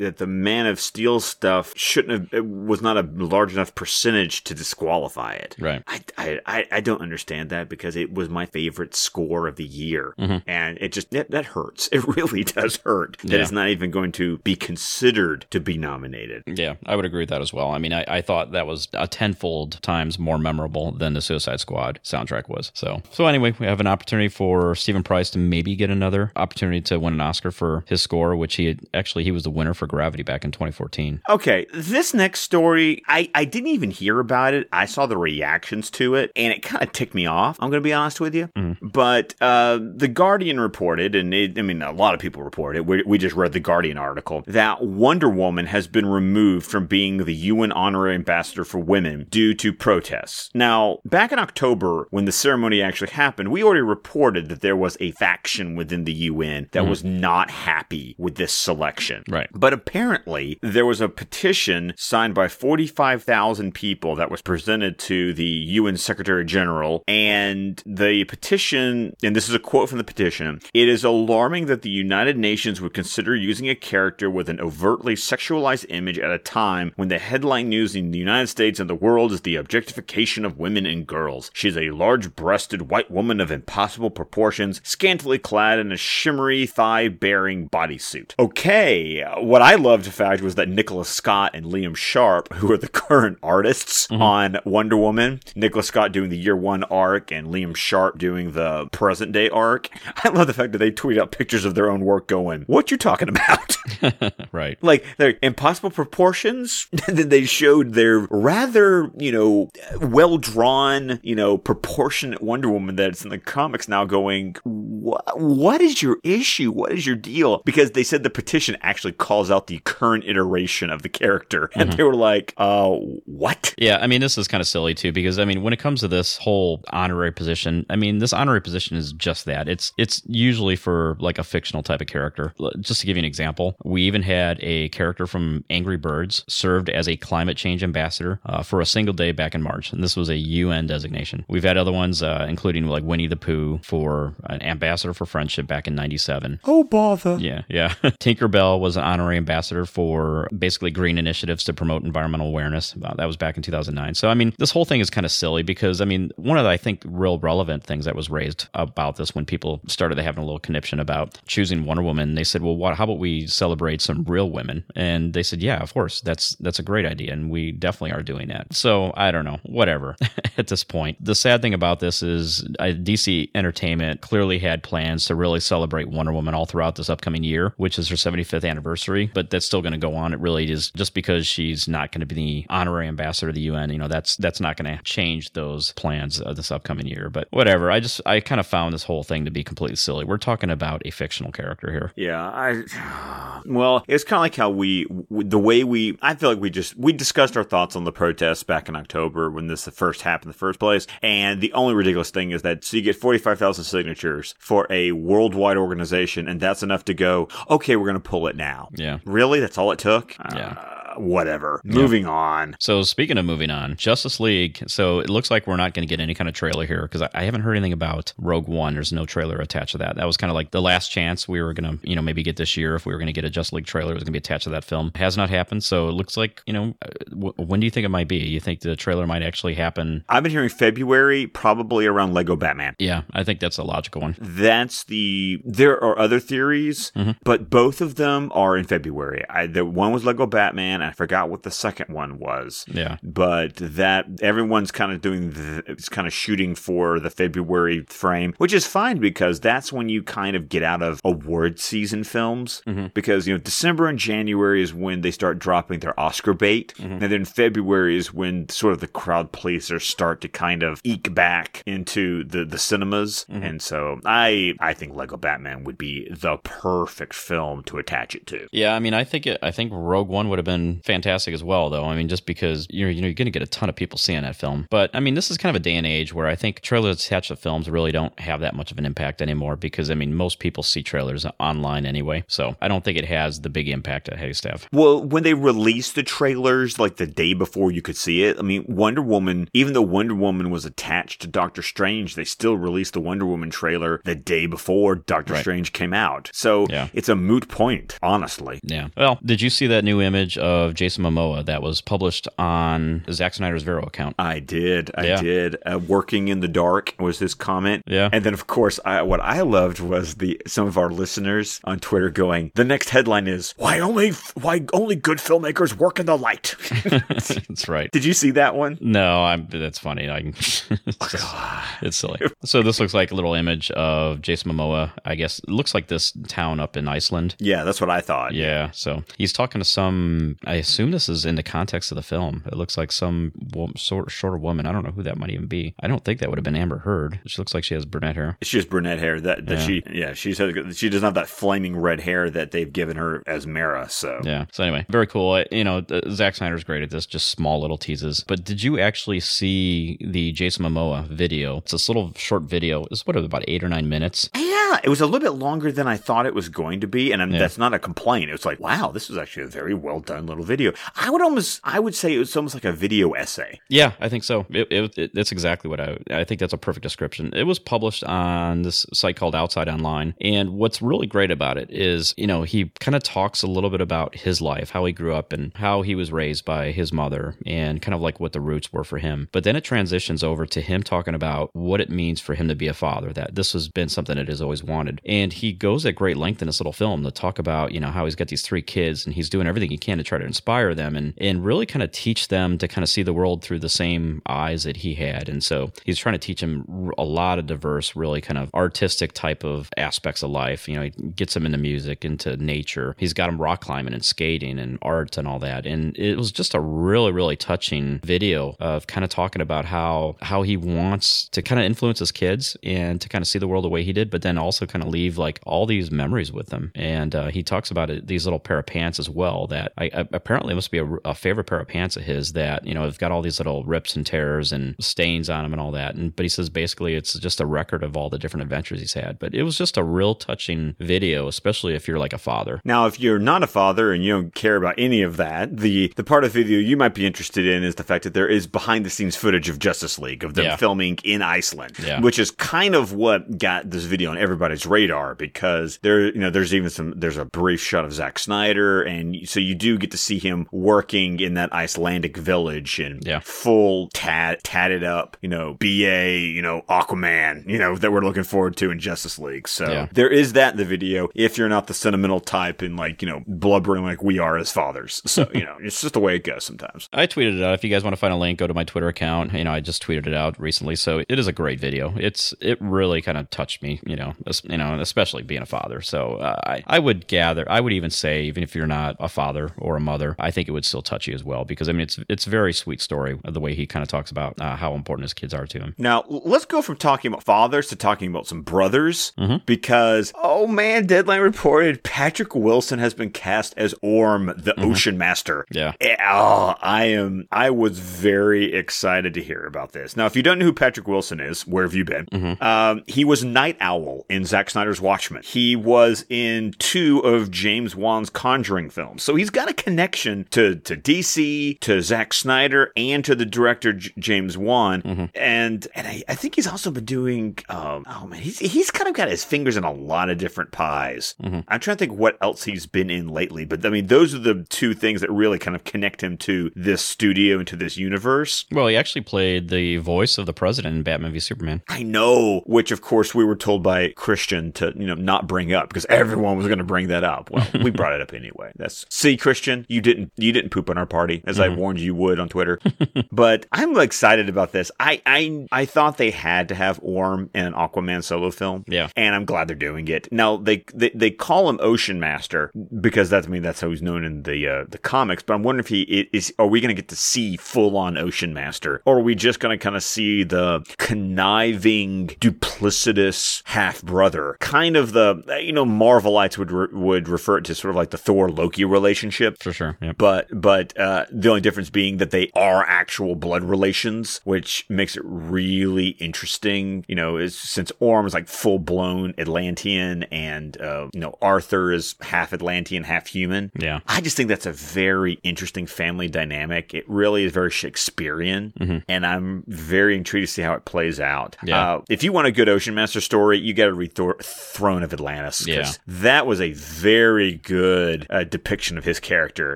that the Man of Steel stuff shouldn't have it was not a large enough percentage to disqualify it. Right. I, I- I don't understand that because it was my favorite score of the year. Mm-hmm. And it just, that, that hurts. It really does hurt that Yeah. it's not even going to be considered to be nominated. Yeah, I would agree with that as well. I mean, I, I thought that was a tenfold times more memorable than the Suicide Squad soundtrack was. So, so anyway, we have an opportunity for Steven Price to maybe get another opportunity to win an Oscar for his score, which he had, actually he was the winner for Gravity back in 2014. Okay, this next story, I, I didn't even hear about it. I saw the reactions to it, and it kind of ticked me off. I'm going to be honest with you. But uh, the Guardian reported, and it, I mean, a lot of people reported. We, we just read the Guardian article that Wonder Woman has been removed from being the UN honorary ambassador for women due to protests. Now, back in October, when the ceremony actually happened, we already reported that there was a faction within the UN that was not happy with this selection. Right. But apparently, there was a petition signed by 45,000 people that was presented to the UN Secretary General, and the petition petition, and this is a quote from the petition, it is alarming that the United Nations would consider using a character with an overtly sexualized image at a time when the headline news in the United States and the world is the objectification of women and girls. She is a large breasted white woman of impossible proportions, scantily clad in a shimmery thigh bearing bodysuit. Okay, what I loved the fact was that Nicholas Scott and Liam Sharp, who are the current artists mm-hmm. on Wonder Woman, Nicholas Scott doing the year one arc and Liam Sharp doing the present day arc. I love the fact that they tweet out pictures of their own work going, What you talking about? right. like they're impossible proportions. and then they showed their rather, you know, well drawn, you know, proportionate Wonder Woman that's in the comics now going, what, what is your issue? What is your deal? Because they said the petition actually calls out the current iteration of the character. And they were like, uh, what? Yeah, I mean, this is kind of silly too because I mean, when it comes to this whole honorary position, I mean, this honorary position is just that. It's it's usually for like a fictional type of character. Just to give you an example, we even had a character from Angry Birds served as a climate change ambassador uh, for a single day back in March, and this was a UN designation. We've had other ones, uh, including like Winnie the Pooh for an ambassador for friendship back in '97. Oh, bother. Yeah, yeah. Tinkerbell was an honorary ambassador for basically green initiatives to promote environmental awareness. Uh, that was back in 2009. So, I mean, this whole thing is kind of silly because, I mean, one of the, I think, real relevant things that was raised about this when people started having a little conniption about choosing Wonder Woman, they said, well, what, how about we celebrate some real women? And they said, yeah, of course, that's, that's a great idea. And we definitely are doing that. So, I don't know, whatever at this point. The sad thing about this is uh, DC Entertainment clearly had plans to really celebrate Wonder Woman all throughout this upcoming year, which is her 75th anniversary, but that's still going to go on. It really is just because she's not going to be the honorary ambassador to the UN, you know, that's that's not going to change those plans uh, this upcoming year. But whatever. I just I kind of found this whole thing to be completely silly. We're talking about a fictional character here. Yeah, I. Well, it's kind of like how we, the way we, I feel like we just we discussed our thoughts on the protests back in October when this the first happened in the first place, and the only ridiculous thing is that so you get forty five thousand signatures for a worldwide organization, and that's enough to go. Okay, we're going to pull it now. Yeah. Really, that's all it took. Yeah. Uh, whatever. Moving on. So speaking of moving on, Justice League. So it looks like we're not going to get any kind of trailer here because I, I haven't heard anything about Rogue One. There's no trailer attached to that. That was kind of like the last chance we were going to, you know, maybe get this year if we were going to get a Justice League trailer. It was going to be attached to that film. Has not happened. So it looks like, you know, uh, w- when do you think it might be? You think the trailer might actually happen? I've been hearing February, probably around Lego Batman. Yeah, I think that's a logical one. That's the. There are other theories, but both of them are in February. I, the one was Lego Batman. I forgot what the second one was. Yeah. But that everyone's kind of doing, the, it's kind of shooting for the February frame, which is fine because that's when you kind of get out of award season films. Mm-hmm. Because you know December and January is when they start dropping their Oscar bait, mm-hmm. and then February is when sort of the crowd pleasers start to kind of eke back into the the cinemas. Mm-hmm. And so I I think Lego Batman would be the perfect film to attach it to. Yeah, I mean, I think it, I think Rogue One would have been fantastic as well, though. I mean, just because you're you know you're going to get a ton of people seeing that film, but I mean, this is kind of a day and age where I think trailers attached to films really don't have that much of an impact anymore because I mean, most people see trailers online anyway, so I don't think it has the big impact it to have. Well, when they released the trailers like the day before you could see it, I mean, Wonder Woman, even though Wonder Woman was attached to Doctor Strange, they still released the Wonder Woman trailer the day before Doctor Right. Strange came out. So Yeah. it's a moot point, honestly. Yeah. Well, did you see that new image of Jason Momoa that was published on Zack Snyder's Vero account? I did. I Yeah. did. Uh, working in the dark was his comment. Yeah. And then, of course, I, what I loved was the some of our listeners on Twitter going, "The next headline is why only why only good filmmakers work in the light." That's right. did you see that one? No, I'm. That's funny. I, it's, just- it's silly. So this looks like a little image of Jason Momoa. I guess it looks like this town up in Iceland. Yeah, that's what I thought. Yeah. So he's talking to some. I assume this is in the context of the film. It looks like some wo- sort shorter woman. I don't know who that might even be. I don't think that would have been Amber Heard. She looks like she has brunette hair. She has brunette hair. That, that Yeah. she, yeah, she said she doesn't have that flaming red hair that they've given her as Mara. So Yeah. So anyway, very cool. I- You know, Zack Snyder's great at this. Just small little teases. But did you actually see the Jason Momoa video? It's this little short video. It's what about eight or nine minutes. yeah, it was a little bit longer than I thought it was going to be, and I'm- Yeah. that's not a complaint. It was like, wow, this was actually a very well done little little video. I would almost, I would say it was almost like a video essay. Yeah, I think so. It, it, it, that's exactly what I. I think that's a perfect description. It was published on this site called Outside Online, and what's really great about it is, you know, he kind of talks a little bit about his life, how he grew up, and how he was raised by his mother, and kind of like what the roots were for him. But then it transitions over to him talking about what it means for him to be a father. That this has been something that he's always wanted, and he goes at great length in this little film to talk about, you know, how he's got these three kids and he's doing everything he can to try to inspire them and and really kind of teach them to kind of see the world through the same eyes that he had. And so he's trying to teach them a lot of diverse, really kind of artistic type of aspects of life. You know, he gets them into music, into nature. He's got them rock climbing and skating and art and all that. And it was just a really, really touching video of kind of talking about how how he wants to kind of influence his kids and to kind of see the world the way he did, but then also kind of leave like all these memories with them. And uh, he talks about it, these little pair of pants as well that I, I apparently must be a, a, favorite pair of pants of his that you know have got all these little rips and tears and stains on them and all that. And but he says basically it's just a record of all the different adventures he's had. But it was just a real touching video, especially if you're like a father. Now, if you're not a father and you don't care about any of that, the the part of the video you might be interested in is the fact that there is behind the scenes footage of Justice League of them Yeah. filming in Iceland, Yeah. which is kind of what got this video on everybody's radar because there, you know, there's even some there's a brief shot of Zack Snyder, and so you do get to see him working in that Icelandic village and Yeah. full tat tatted up, you know, BA, you know, Aquaman, you know, that we're looking forward to in Justice League. So Yeah. there is that in the video if you're not the sentimental type and like, you know, blubbering like we are as fathers. So, you know, it's just the way it goes sometimes. I tweeted it out. If you guys want to find a link, go to my Twitter account. You know, I just tweeted it out recently, so it is a great video. It's it really kind of touched me. You know, you know, especially being a father. So uh, I I would gather, I would even say, even if you're not a father or a mother, I think it would still touch you as well because I mean, it's it's a very sweet story the way he kind of talks about uh, how important his kids are to him. Now, let's go from talking about fathers to talking about some brothers Mm-hmm. because, oh man, Deadline reported Patrick Wilson has been cast as Orm, the Ocean Master. Mm-hmm. Yeah. Eh, Oh, I am, I was very excited to hear about this. Now, if you don't know who Patrick Wilson is, where have you been? Mm-hmm. Um, he was Night Owl in Zack Snyder's Watchmen. He was in two of James Wan's Conjuring films. So he's got a connection to, to DC, to Zack Snyder, and to the director J- James Wan. Mm-hmm. And and I, I think he's also been doing um, oh man, he's he's kind of got his fingers in a lot of different pies. Mm-hmm. I'm trying to think what else he's been in lately, but I mean those are the two things that really kind of connect him to this studio and to this universe. Well, he actually played the voice of the president in Batman v Superman. I know, which of course we were told by Christian to, you know, not bring up because everyone was going to bring that up. Well, we brought it up anyway. That's see, Christian, you didn't, you didn't poop on our party as I warned you you would on Twitter. but I'm excited about this. I, I, I thought they had to have Orm in an Aquaman solo film. Yeah. and I'm glad they're doing it. Now they, they, they call him Ocean Master because that's I mean that's how he's known in the uh, the comics. But I'm wondering if he is. Are we going to get to see full on Ocean Master, or are we just going to kind of see the conniving, duplicitous half brother, kind of the you know Marvelites would re- would refer to sort of like the Thor Loki relationship. For sure. Yep. But but uh, the only difference being that they are actual blood relations, which makes it really interesting. You know, is since Orm is like full blown Atlantean, and uh, you know Arthur is half Atlantean, half human. Yeah. I just think that's a very interesting family dynamic. It really is very Shakespearean, and I'm very intrigued to see how it plays out. Yeah. Uh, if you want a good Ocean Master story, you got to read Thor- Throne of Atlantis. Yeah. that was a very good uh, depiction of his character.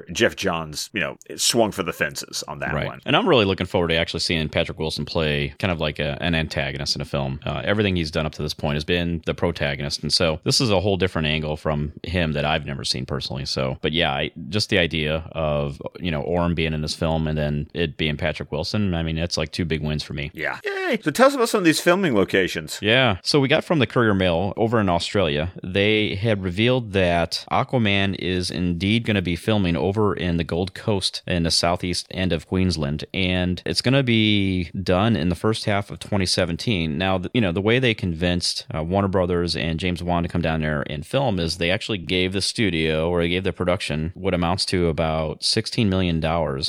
Geoff Johns, you know, swung for the fences on that Right. one. And I'm really looking forward to actually seeing Patrick Wilson play kind of like a, an antagonist in a film. Uh, everything he's done up to this point has been the protagonist. And so this is a whole different angle from him that I've never seen personally. So, but yeah, I, just the idea of, you know, Orm being in this film and then it being Patrick Wilson, I mean, it's like two big wins for me. Yeah. Yay. So tell us about some of these filming locations. Yeah. So we got from the Courier Mail over in Australia, they had revealed that Aquaman is indeed going to be filming over in the Gold Coast in the southeast end of Queensland. And it's going to be done in the first half of 2017. Now, you know, the way they convinced uh, Warner Brothers and James Wan to come down there and film is they actually gave the studio or they gave the production what amounts to about $16 million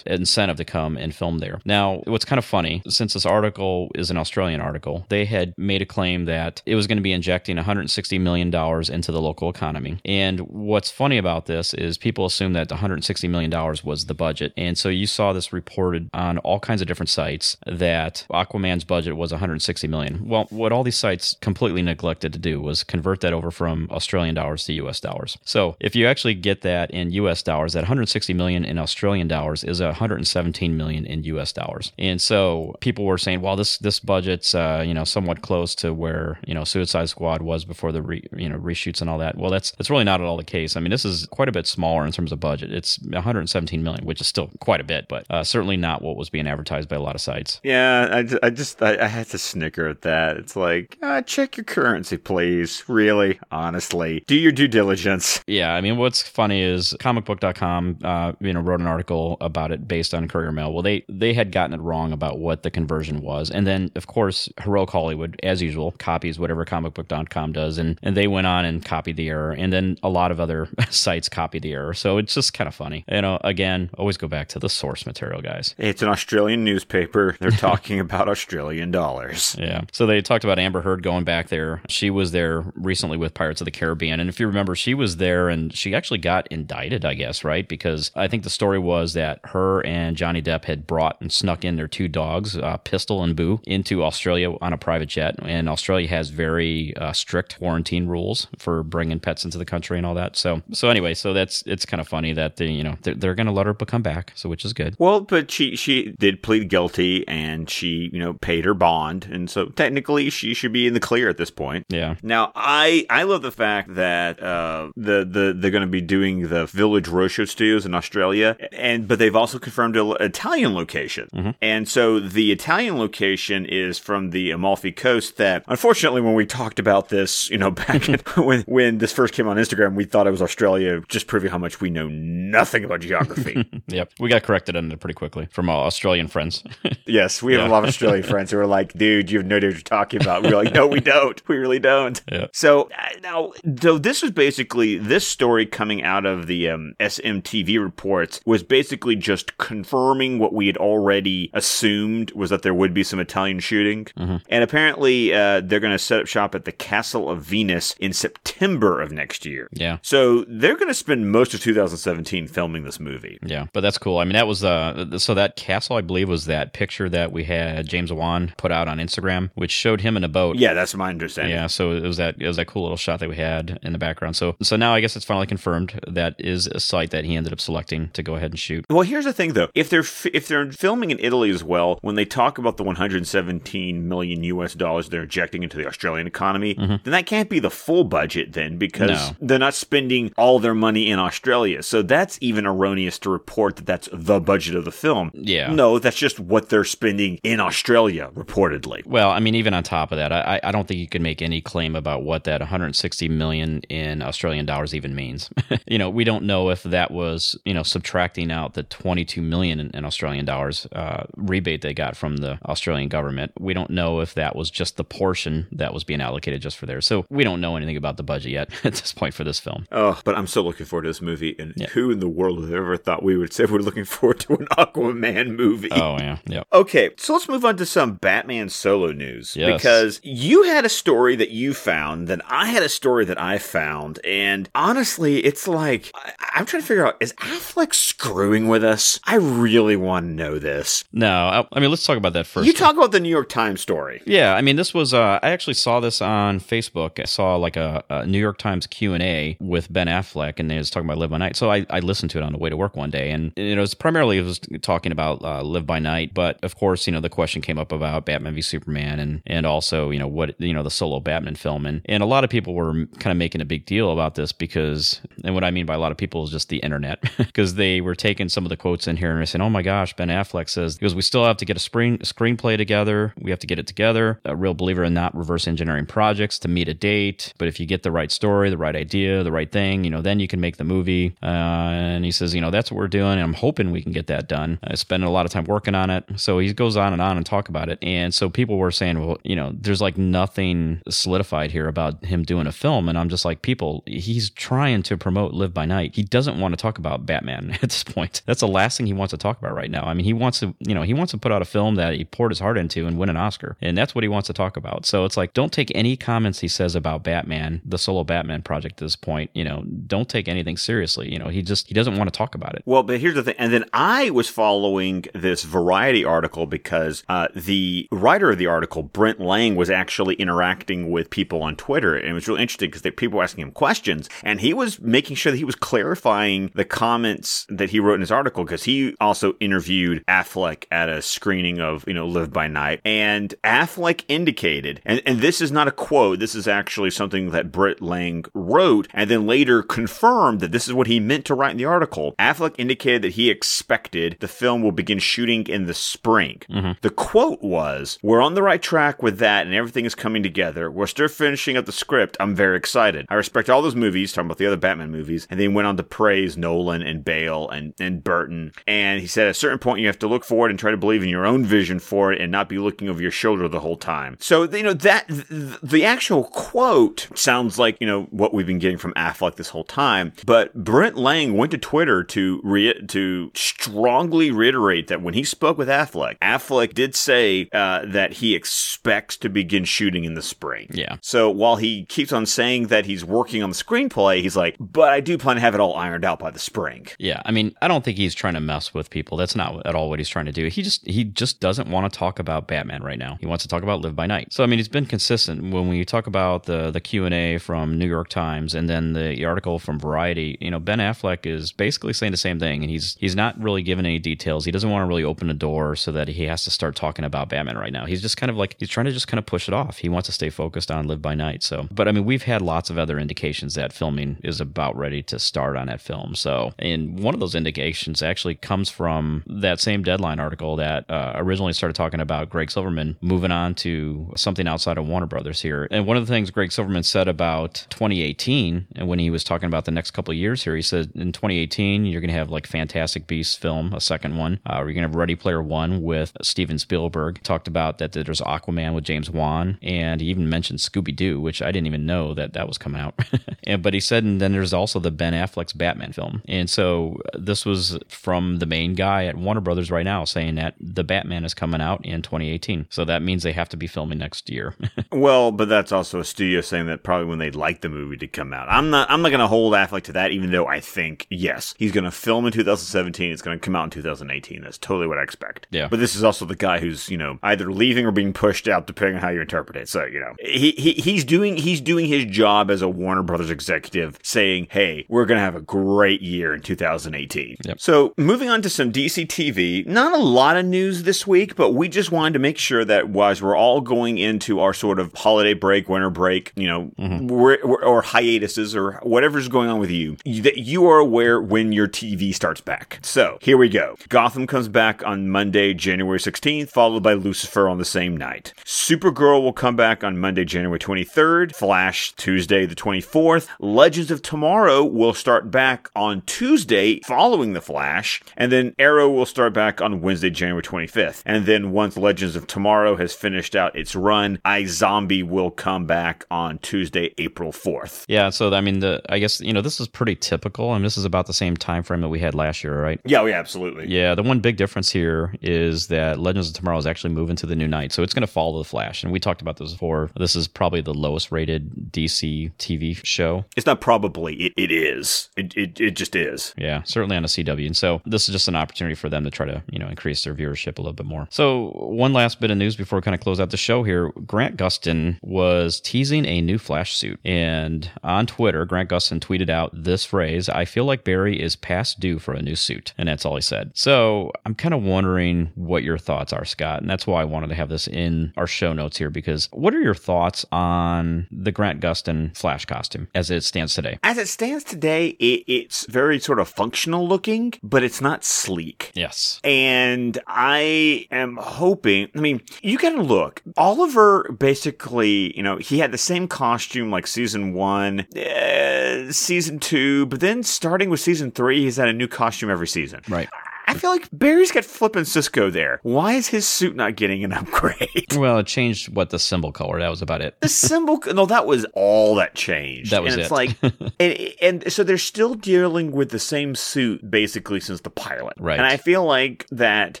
incentive to come and film there. Now, what's kind of funny, since this article is an Australian article, they had made a claim that it was going to be injecting $160 million into the local economy. And what's funny about this is people assume that the $160 160 million dollars was the budget, and so you saw this reported on all kinds of different sites that Aquaman's budget was 160 million. Well, what all these sites completely neglected to do was convert that over from Australian dollars to U.S. dollars. So if you actually get that in U.S. dollars, that 160 million in Australian dollars is 117 million in U.S. dollars. And so people were saying, well, this this budget's uh, you know somewhat close to where you know Suicide Squad was before the re, you know reshoots and all that. Well, that's that's really not at all the case. I mean, this is quite a bit smaller in terms of budget. It's 117 million, which is still quite a bit, but uh, certainly not what was being advertised by a lot of sites. Yeah, I, I just I, I had to snicker at that. It's like, uh, check your currency, please. Really, honestly, do your due diligence. Yeah, I mean, what's funny is comicbook.com, uh, you know, wrote an article about it based on Courier Mail. Well, they they had gotten it wrong about what the conversion was, and then of course, Heroic Hollywood, as usual, copies whatever comicbook.com does, and and they went on and copied the error, and then a lot of other sites copied the error. So it's just kind of funny. You know, again, always go back to the source material, guys. It's an Australian newspaper. They're talking about Australian dollars. Yeah. So they talked about Amber Heard going back there. She was there recently with Pirates of the Caribbean. And if you remember, she was there and she actually got indicted, I guess, right? Because I think the story was that her and Johnny Depp had brought and snuck in their two dogs, uh, Pistol and Boo, into Australia on a private jet. And Australia has very uh, strict quarantine rules for bringing pets into the country and all that. So, so anyway, so that's, it's kind of funny that they, you know, they're, they're going to let her come back. So, which is good. Well, but she she did plead guilty and she you know paid her bond, and so technically she should be in the clear at this point. Yeah. Now I I love the fact that uh, the the they're going to be doing the Village Roadshow Studios in Australia, and but they've also confirmed an Italian location, and so the Italian location is from the Amalfi Coast. That unfortunately, when we talked about this, you know, back in, when when this first came on Instagram, we thought it was Australia, just proving how much we know nothing about geography. Yep. We got corrected on it pretty quickly from our Australian friends. Yes, we have a lot of Australian friends who are like, dude, you have no idea what you're talking about. We're like, no, we don't. We really don't. Yeah. So uh, now, so this was basically this story coming out of the um, SMTV reports was basically just confirming what we had already assumed was that there would be some Italian shooting. And apparently, uh, they're going to set up shop at the Castle of Venus in September of next year. yeah. So they're going to spend most of 2017 filming this movie. Yeah, but that's cool. I mean, that was uh, so that castle, I believe, was that picture that we had James Wan put out on Instagram, which showed him in a boat. Yeah, that's my understanding. Yeah, so it was that it was that cool little shot that we had in the background. So so now I guess it's finally confirmed that is a site that he ended up selecting to go ahead and shoot. Well, here's the thing, though. If they're f- if they're filming in Italy as well, when they talk about the 117 million U.S. dollars they're injecting into the Australian economy, then that can't be the full budget, then, because No. they're not spending all their money in Australia. So that's even erroneous to report that that's the budget of the film. Yeah. No, that's just what they're spending in Australia, reportedly. Well, I mean, even on top of that, I, I don't think you can make any claim about what that 160 million in Australian dollars even means. you know, we don't know if that was you know subtracting out the 22 million in, in Australian dollars uh, rebate they got from the Australian government. We don't know if that was just the portion that was being allocated just for there. So we don't know anything about the budget yet at this point for this film. Oh, but I'm so looking forward to this movie. And who in the world would have ever thought we would say we're looking forward to an Aquaman movie? Oh yeah, yeah. Okay, so let's move on to some Batman solo news Yes. because you had a story that you found, then I had a story that I found, and honestly, it's like I- I'm trying to figure out is Affleck screwing with us? I really want to know this. No, I, I mean let's talk about that first. You talk about the New York Times story. Yeah, I mean, this was. Uh, I actually saw this on Facebook. I saw like a, a New York Times Q and A with Ben Affleck, and they was talking about Live by Night. So I, I listened to it on the way to work one day, and you know, it was primarily it was talking about uh, Live by Night, but of course, you know, the question came up about Batman v Superman, and and also you know what you know the solo Batman film, and and a lot of people were kind of making a big deal about this because, and what I mean by a lot of people is just the internet, because they were taking some of the quotes in here and saying, oh my gosh, Ben Affleck says because we still have to get a spring screenplay together, we have to get it together. A real believer in not reverse engineering projects to meet a date, but if you get the right story, the right idea, the right thing, you know, then you can make the movie. Uh, and he says, you know, that's what we're doing, and I'm hoping we can get that done. I spending a lot of time working on it, so he goes on and on and talk about it, and so people were saying, well, you know, there's like nothing solidified here about him doing a film, and I'm just like, people, he's trying to promote Live by Night. He doesn't want to talk about Batman at this point. That's the last thing he wants to talk about right now. I mean, he wants to, you know, he wants to put out a film that he poured his heart into and win an Oscar, and that's what he wants to talk about. So it's like, don't take any comments he says about Batman, the solo Batman project at this point. You know, don't take anything seriously. You know, he just he doesn't want to talk about it. Well, but here's the thing. And then I was following this Variety article because uh, the writer of the article, Brent Lang, was actually interacting with people on Twitter. And it was really interesting because people were asking him questions. And he was making sure that he was clarifying the comments that he wrote in his article because he also interviewed Affleck at a screening of, you know, Live by Night. And Affleck indicated, and, and this is not a quote, this is actually something that Brent Lang wrote and then later confirmed that this is what he meant to write the article. Affleck indicated that he expected the film will begin shooting in the spring. Mm-hmm. The quote was, We're on the right track with that and everything is coming together. We're still finishing up the script. I'm very excited. I respect all those movies, talking about the other Batman movies, and then went on to praise Nolan and Bale and, and Burton. And he said at a certain point you have to look forward and try to believe in your own vision for it and not be looking over your shoulder the whole time. So, you know, that th- the actual quote sounds like, you know, what we've been getting from Affleck this whole time. But Brent Lang went to Twitter to re- to strongly reiterate that when he spoke with Affleck, Affleck did say uh, that he expects to begin shooting in the spring. Yeah. So while he keeps on saying that he's working on the screenplay, he's like, but I do plan to have it all ironed out by the spring. Yeah, I mean, I don't think he's trying to mess with people. That's not at all what he's trying to do. He just he just doesn't want to talk about Batman right now. He wants to talk about Live by Night. So I mean, he's been consistent when we talk about the the Q and A from New York Times and then the article from Variety. You know, Ben Affleck is basically saying the same thing, and he's he's not really giving any details. He doesn't want to really open the door so that he has to start talking about Batman right now. He's just kind of like he's trying to just kind of push it off. He wants to stay focused on Live by Night. So, but I mean, we've had lots of other indications that filming is about ready to start on that film. So, and one of those indications actually comes from that same deadline article that uh, originally started talking about Greg Silverman moving on to something outside of Warner Brothers here. And one of the things Greg Silverman said about 2018, and when he was talking about the next couple of years here, he said in 2018 you're going to have like Fantastic Beasts film, a second one. Uh, you're going to have Ready Player One with Steven Spielberg. Talked about that there's Aquaman with James Wan, and he even mentioned Scooby Doo, which I didn't even know that that was coming out. and but he said, and then there's also the Ben Affleck's Batman film. And so uh, this was from the main guy at Warner Brothers right now saying that the Batman is coming out in 2018. So that means they have to be filming next year. Well, but that's also a studio saying that probably when they'd like the movie to come out. I'm not I'm not gonna hold Affleck to that, even though I think, yes, he's gonna film in 2017, it's gonna come out in 2018. That's totally what I expect. Yeah. But this is also the guy who's, you know, either leaving or being pushed out depending on how you interpret it. So, you know. He, he he's doing he's doing his job as a Warner Brothers executive saying, Hey, we're gonna have a great year in 2018. Yep. So moving on to some DC TV, not a lot of news this week, but we just wanted to make sure that as we're all going into our sort of holiday break, winter break, you know, mm-hmm. we're, we're- or hiatuses or whatever's going on with you, that you are aware when your TV starts back. So here we go. Gotham comes back on Monday, January 16th, followed by Lucifer on the same night. Supergirl will come back on Monday, January 23rd. Flash Tuesday, the 24th. Legends of Tomorrow will start back on Tuesday following the Flash. And then Arrow will start back on Wednesday, January 25th. And then once Legends of Tomorrow has finished out its run, iZombie will come back on Tuesday, April 4th. yeah. So I mean, the I guess you know this is pretty typical, and this is about the same time frame that we had last year, right? Yeah, oh, yeah, absolutely. Yeah, the one big difference here is that Legends of Tomorrow is actually moving to the new night, so it's going to follow the Flash. And we talked about this before. This is probably the lowest rated DC TV show. It's not probably, it, it is. It, it, it just is. Yeah, certainly on a CW. And so this is just an opportunity for them to try to, you know, increase their viewership a little bit more. So one last bit of news before we kind of close out the show here. Grant Gustin was teasing a new Flash suit. And on Twitter, Grant Gustin tweeted out this phrase, I feel like Barry is past due for a new suit. And that's all he said. So I'm kind of wondering what your thoughts are, Scott. And that's why I wanted to have this in our show notes here because what are your thoughts on the Grant Gustin Flash costume as it stands today? As it stands today, it, it's very sort of functional looking, but it's not sleek. Yes. And I am hoping, I mean, you gotta look. Oliver basically, you know, he had the same costume like season one, uh, season two, but then starting with season three, he's had a new costume every season. Right. I feel like Barry's got flipping Cisco there. Why is his suit not getting an upgrade? well, it changed what the symbol color. That was about it. The symbol, no, that was all that changed. That was and it's it. like, and, and so they're still dealing with the same suit basically since the pilot. Right. And I feel like that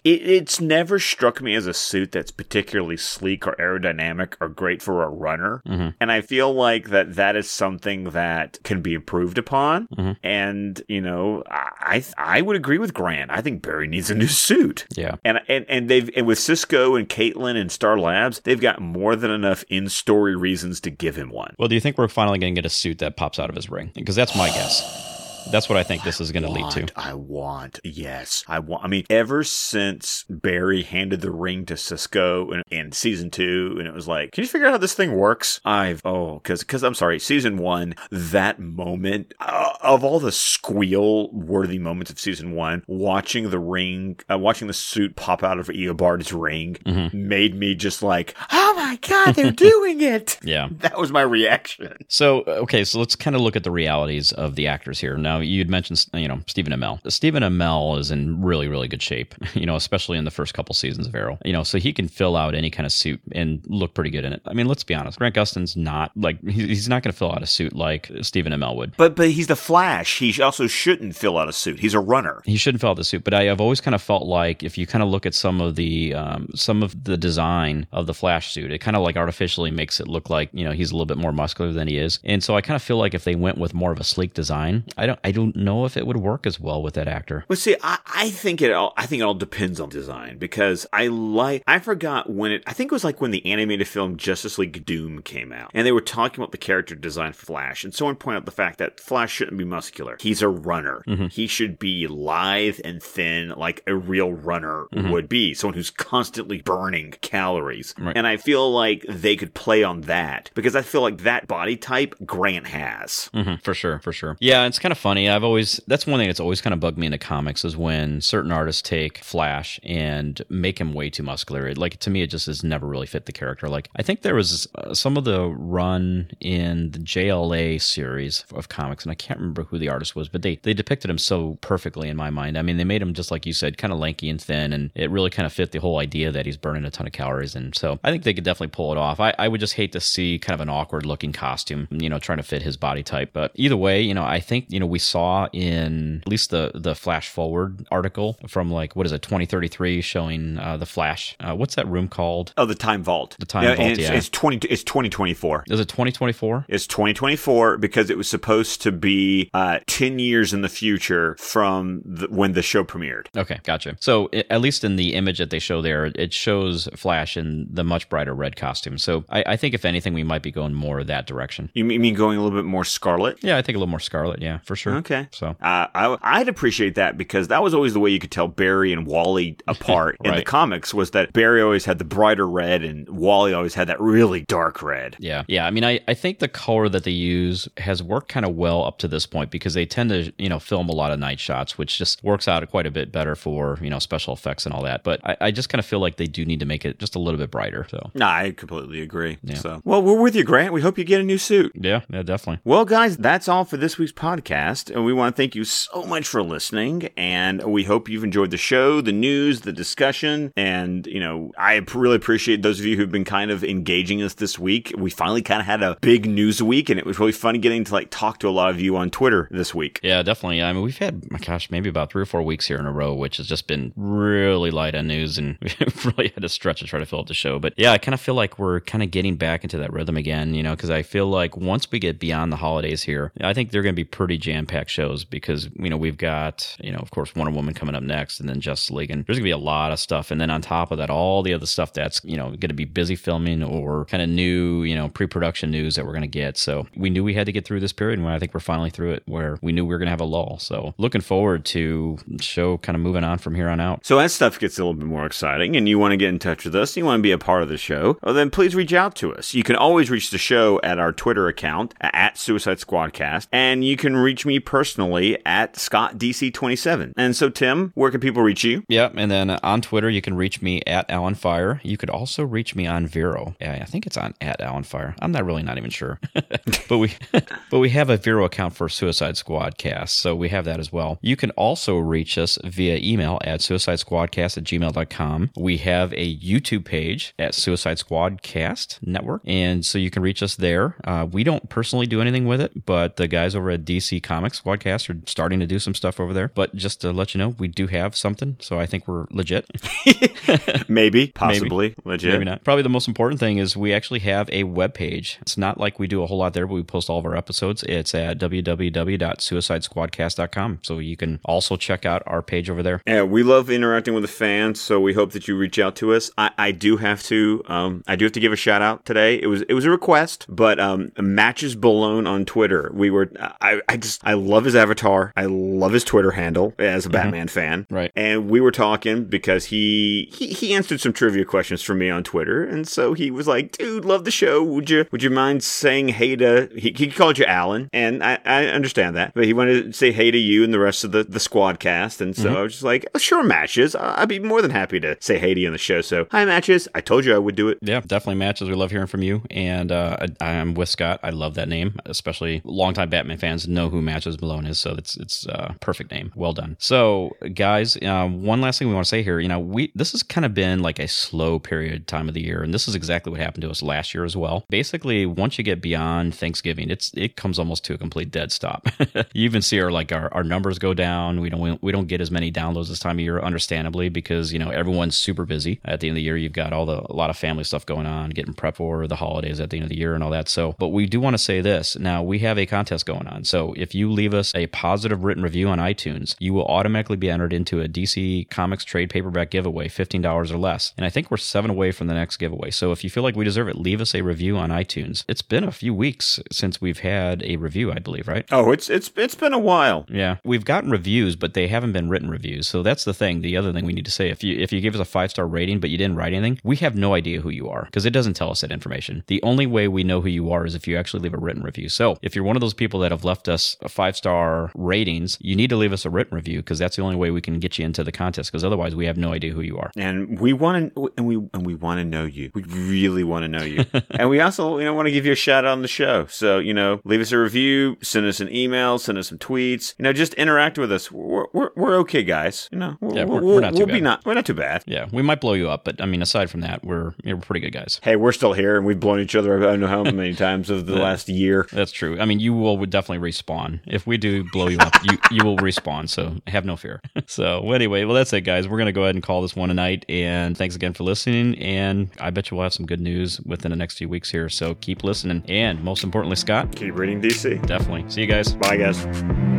it, it's never struck me as a suit that's particularly sleek or aerodynamic or great for a runner. Mm-hmm. And I feel like that that is something that can be improved upon. Mm-hmm. And you know, I I would agree with Grant. I think Barry needs a new suit. Yeah. And and and they've and with Cisco and Caitlin and Star Labs, they've got more than enough in story reasons to give him one. Well, do you think we're finally going to get a suit that pops out of his ring? Because that's my guess. That's what I think this is going to lead to. I want, yes, I want. I mean, ever since Barry handed the ring to Cisco in, in season two, and it was like, can you figure out how this thing works? I've oh, because because I'm sorry, season one, that moment uh, of all the squeal worthy moments of season one, watching the ring, uh, watching the suit pop out of Eobard's ring, made me just like, oh my god, they're doing it. Yeah. That was my reaction. So, okay, so let's kind of look at the realities of the actors here. Now, you'd mentioned, you know, Stephen Amell. Stephen Amell is in really, really good shape, you know, especially in the first couple seasons of Arrow. You know, so he can fill out any kind of suit and look pretty good in it. I mean, let's be honest. Grant Gustin's not like, he's not going to fill out a suit like Stephen Amell would. But but he's the Flash. He also shouldn't fill out a suit. He's a runner. He shouldn't fill out the suit, but I, I've always kind of felt like if you kind of look at some of the um, some of the design of the Flash suit, it kind of like artificially makes it look like you know he's a little bit more muscular than he is, and so I kind of feel like if they went with more of a sleek design, I don't I don't know if it would work as well with that actor. Well, see, I, I think it all. I think it all depends on design because I like. I forgot when it. I think it was like when the animated film Justice League Doom came out, and they were talking about the character design for Flash, and someone pointed out the fact that Flash shouldn't be muscular. He's a runner. He should be lithe and thin, like a real runner would be. Someone who's constantly burning calories. Right. And I feel like they could play on that because I feel like that body type Grant has. Mhm, for sure, for sure. Yeah, it's kind of funny. I've always that's one thing that's always kind of bugged me in the comics is when certain artists take Flash and make him way too muscular. Like to me, it just has never really fit the character. Like I think there was uh, some of the run in the JLA series of comics, and I can't remember who the artist was, but they they depicted him so perfectly in my mind. I mean, they made him just like you said, kind of lanky and thin, and it really kind of fit the whole idea that he's burning a ton of calories. And so I think they could definitely pull it off. I, I would just hate to see kind of an awkward looking costume, you know, trying to fit his body type. But either way, you know, I think you know we saw in at least the the Flash Forward article from like what is it 2033 showing uh, the Flash. Uh, what's that room called? Oh, the time vault. The time vault, It's, yeah. it's twenty. It's twenty twenty four. Is it 2024? It's 2024 because it was supposed to be uh, 10 years in the future from the, when the show premiered. Okay, gotcha. So i at least in the image that they show there, it shows Flash in the much brighter red costume. So I, I think if anything, we might be going more that direction. You mean you mean going a little bit more scarlet? Yeah, I think a little more Scarlet. Yeah, for sure. Okay. So Uh, I, I'd appreciate that because that was always the way you could tell Barry and Wally apart in the comics was that Barry always had the brighter red and Wally always had that really dark red. Yeah, yeah. I mean, I, I think the color that they use has worked kind of well up to this point because they tend to you know film a lot of night shots, which just works out quite a bit better for you know special effects and all that. But I, I just kind of feel like they do need to make it just a little bit brighter. So Nah, I completely agree. So, well, we're with you, Grant. We hope you get a new suit. yeah, yeah, definitely. Well, guys, that's all for this week's podcast. And we want to thank you so much for listening. And we hope you've enjoyed the show, the news, the discussion. And, you know, I really appreciate those of you who've been kind of engaging us this week. We finally kind of had a big news week, and it was really fun getting to like talk to a lot of you on Twitter this week. Yeah, definitely. I mean, we've had, my gosh, maybe about three or four weeks here in a row, which has just been really light on news, and we've really had to stretch to try to fill up the show. But yeah, I kind of feel like we're kind of getting back into that rhythm again, you know, because I feel like once we get beyond the holidays here, I think they're going to be pretty jam packed shows because, you know, we've got, you know, of course, Wonder Woman coming up next, and then Justice League, and there's to be a lot of stuff. And then on top of that, all the other stuff that's, you know, to be busy filming or kind of new, you know, pre production news that we're to get. So we knew we had to get through this period, and I think we're finally through it where we knew we were to have a lull. So looking forward to show kind of moving on from here on out. So as stuff gets a little bit more exciting and you want to get in touch with us, you want to be a part of the show, well, then please reach out to us. You can always reach the show at our Twitter account at Suicide Squadcast, and you can reach me personally at ScottDC27. And so, Tim, where can people reach you? Yep. And then on Twitter, you can reach me at Allenfire. You could also reach me on Vero. I think it's on at Allenfire. I'm not really not even sure. but we but we have a Vero account for Suicide Squad cast. So we have that as well. You can also reach us via email at suicide suicidesquadcast at gmail.com. We have a YouTube page at Suicide Squad Cast Network. And so you can reach us there. Uh, we don't personally do anything with it, but the guys over at DC Comics Squadcast are starting to do some stuff over there. But just to let you know, we do have something. So I think we're legit. Maybe, possibly, legit. Maybe not. Probably the most important thing is we actually have a web page. It's not like we do a whole lot there, but we post all of our episodes. It's at www.suicidesquadcast.com. So you can also check out our page over there. Yeah, we love interacting with the fans, so we hope that you reach out to us. I, I do have to, um, I do have to give a shout out today. It was, it was a request, but um, matches Malone on Twitter. We were, I, I just, I love his avatar. I love his Twitter handle as a Batman fan. Right. And we were talking because he, he, he answered some trivia questions for me on Twitter, and so he was like, "Dude, love the show. Would you, would you mind saying hey to?" He, he called you Alan, and I, I understand that, but he wanted to say hey to you and the rest of the the squad cast, and so I was just like, oh, "Sure, matches. I- I'd be more than happy to say hey to you on the show." So, hi, matches. I told you I would do it. Yeah, definitely matches. We love hearing from you. And uh, I, I'm with Scott. I love that name, especially longtime Batman fans know who Matches Malone is. So it's it's a perfect name. Well done. So guys, uh, one last thing we want to say here. You know, we this has kind of been like a slow period time of the year, and this is exactly what happened to us last year as well. Basically, once you get beyond Thanksgiving, it's it comes almost to a complete dead stop. you even see our like our, our numbers go down. We don't we don't get as many downloads this time of year, understandably, because you know everyone's super busy at the end of the year. You've got all the a lot of family stuff going on, getting prep for the holidays at the end of the year and all that. So, but we do want to say this now: we have a contest going on. So if you leave us a positive written review on iTunes, you will automatically be entered into a DC Comics trade paperback giveaway, fifteen dollars or less. And I think we're seven away from the next giveaway. So if you feel like we deserve it, leave us a review on iTunes. It's been a few weeks since we've had a review, I believe, right? Oh, it's it's it's been a while. Yeah, we've gotten reviews, but they haven't been written reviews. So that's the thing. The other thing we need to say: if you if you give us a five star rating, but you didn't write anything, we have no idea who you are because it doesn't tell us that information. The only way we know who you are is if you actually leave a written review. So if you're one of those people that have left us a five star ratings, you need to leave us a written review because that's the only way we can get you into the contest. Because otherwise, we have no idea who you are. and we want to and we and we want to know you. We really want to know you, and we also you know want to give you a shout out on the show. So you know, leave us a review, send us an email, send us some tweets. You know, just interact with us. We're we're, we're okay, guys. You know, we'll, Yeah, we're- we're not too we'll be bad. not we're not too bad. Yeah, we might blow you up, but I mean, aside from that, we're we're pretty good guys. Hey, we're still here, and we've blown each other. up I don't know how many times of the last year. That's true. I mean, you will would definitely respawn if we do blow you up. You you will respawn. So have no fear. So well, anyway, well that's it, guys. We're gonna go ahead and call this one a night. And thanks again for listening. And I bet you we'll have some good news within the next few weeks here. So keep listening. And most importantly, Scott, Keep reading DC. definitely see you guys. Bye, guys.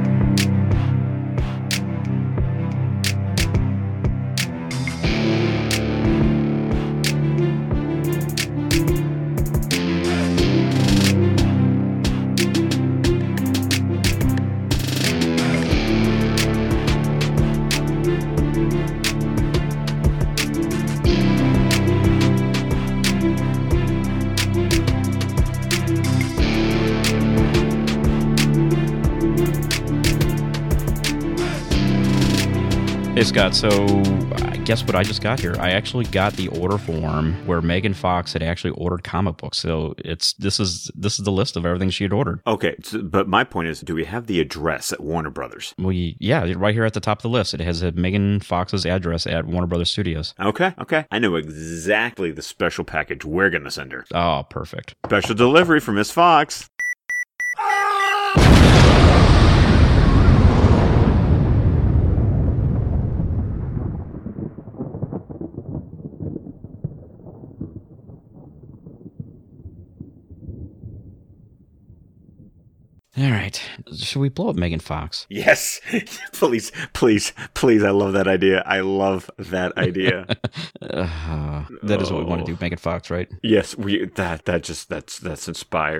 Scott, so uh, guess what I just got here? I actually got the order form where Megan Fox had actually ordered comic books. So it's this is this is the list of everything she had ordered. Okay, so, but my point is, do we have the address at Warner Brothers? We yeah, right here at the top of the list. It has Megan Fox's address at Warner Brothers Studios. Okay, okay. I know exactly the special package we're gonna send her. Oh, perfect. Special delivery for Miss Fox. All right. Should we blow up Megan Fox? Yes, please, please, please. I love that idea. I love that idea. Uh, that is what we want to do, Megan Fox, right? yes, we that that just that's that's inspired.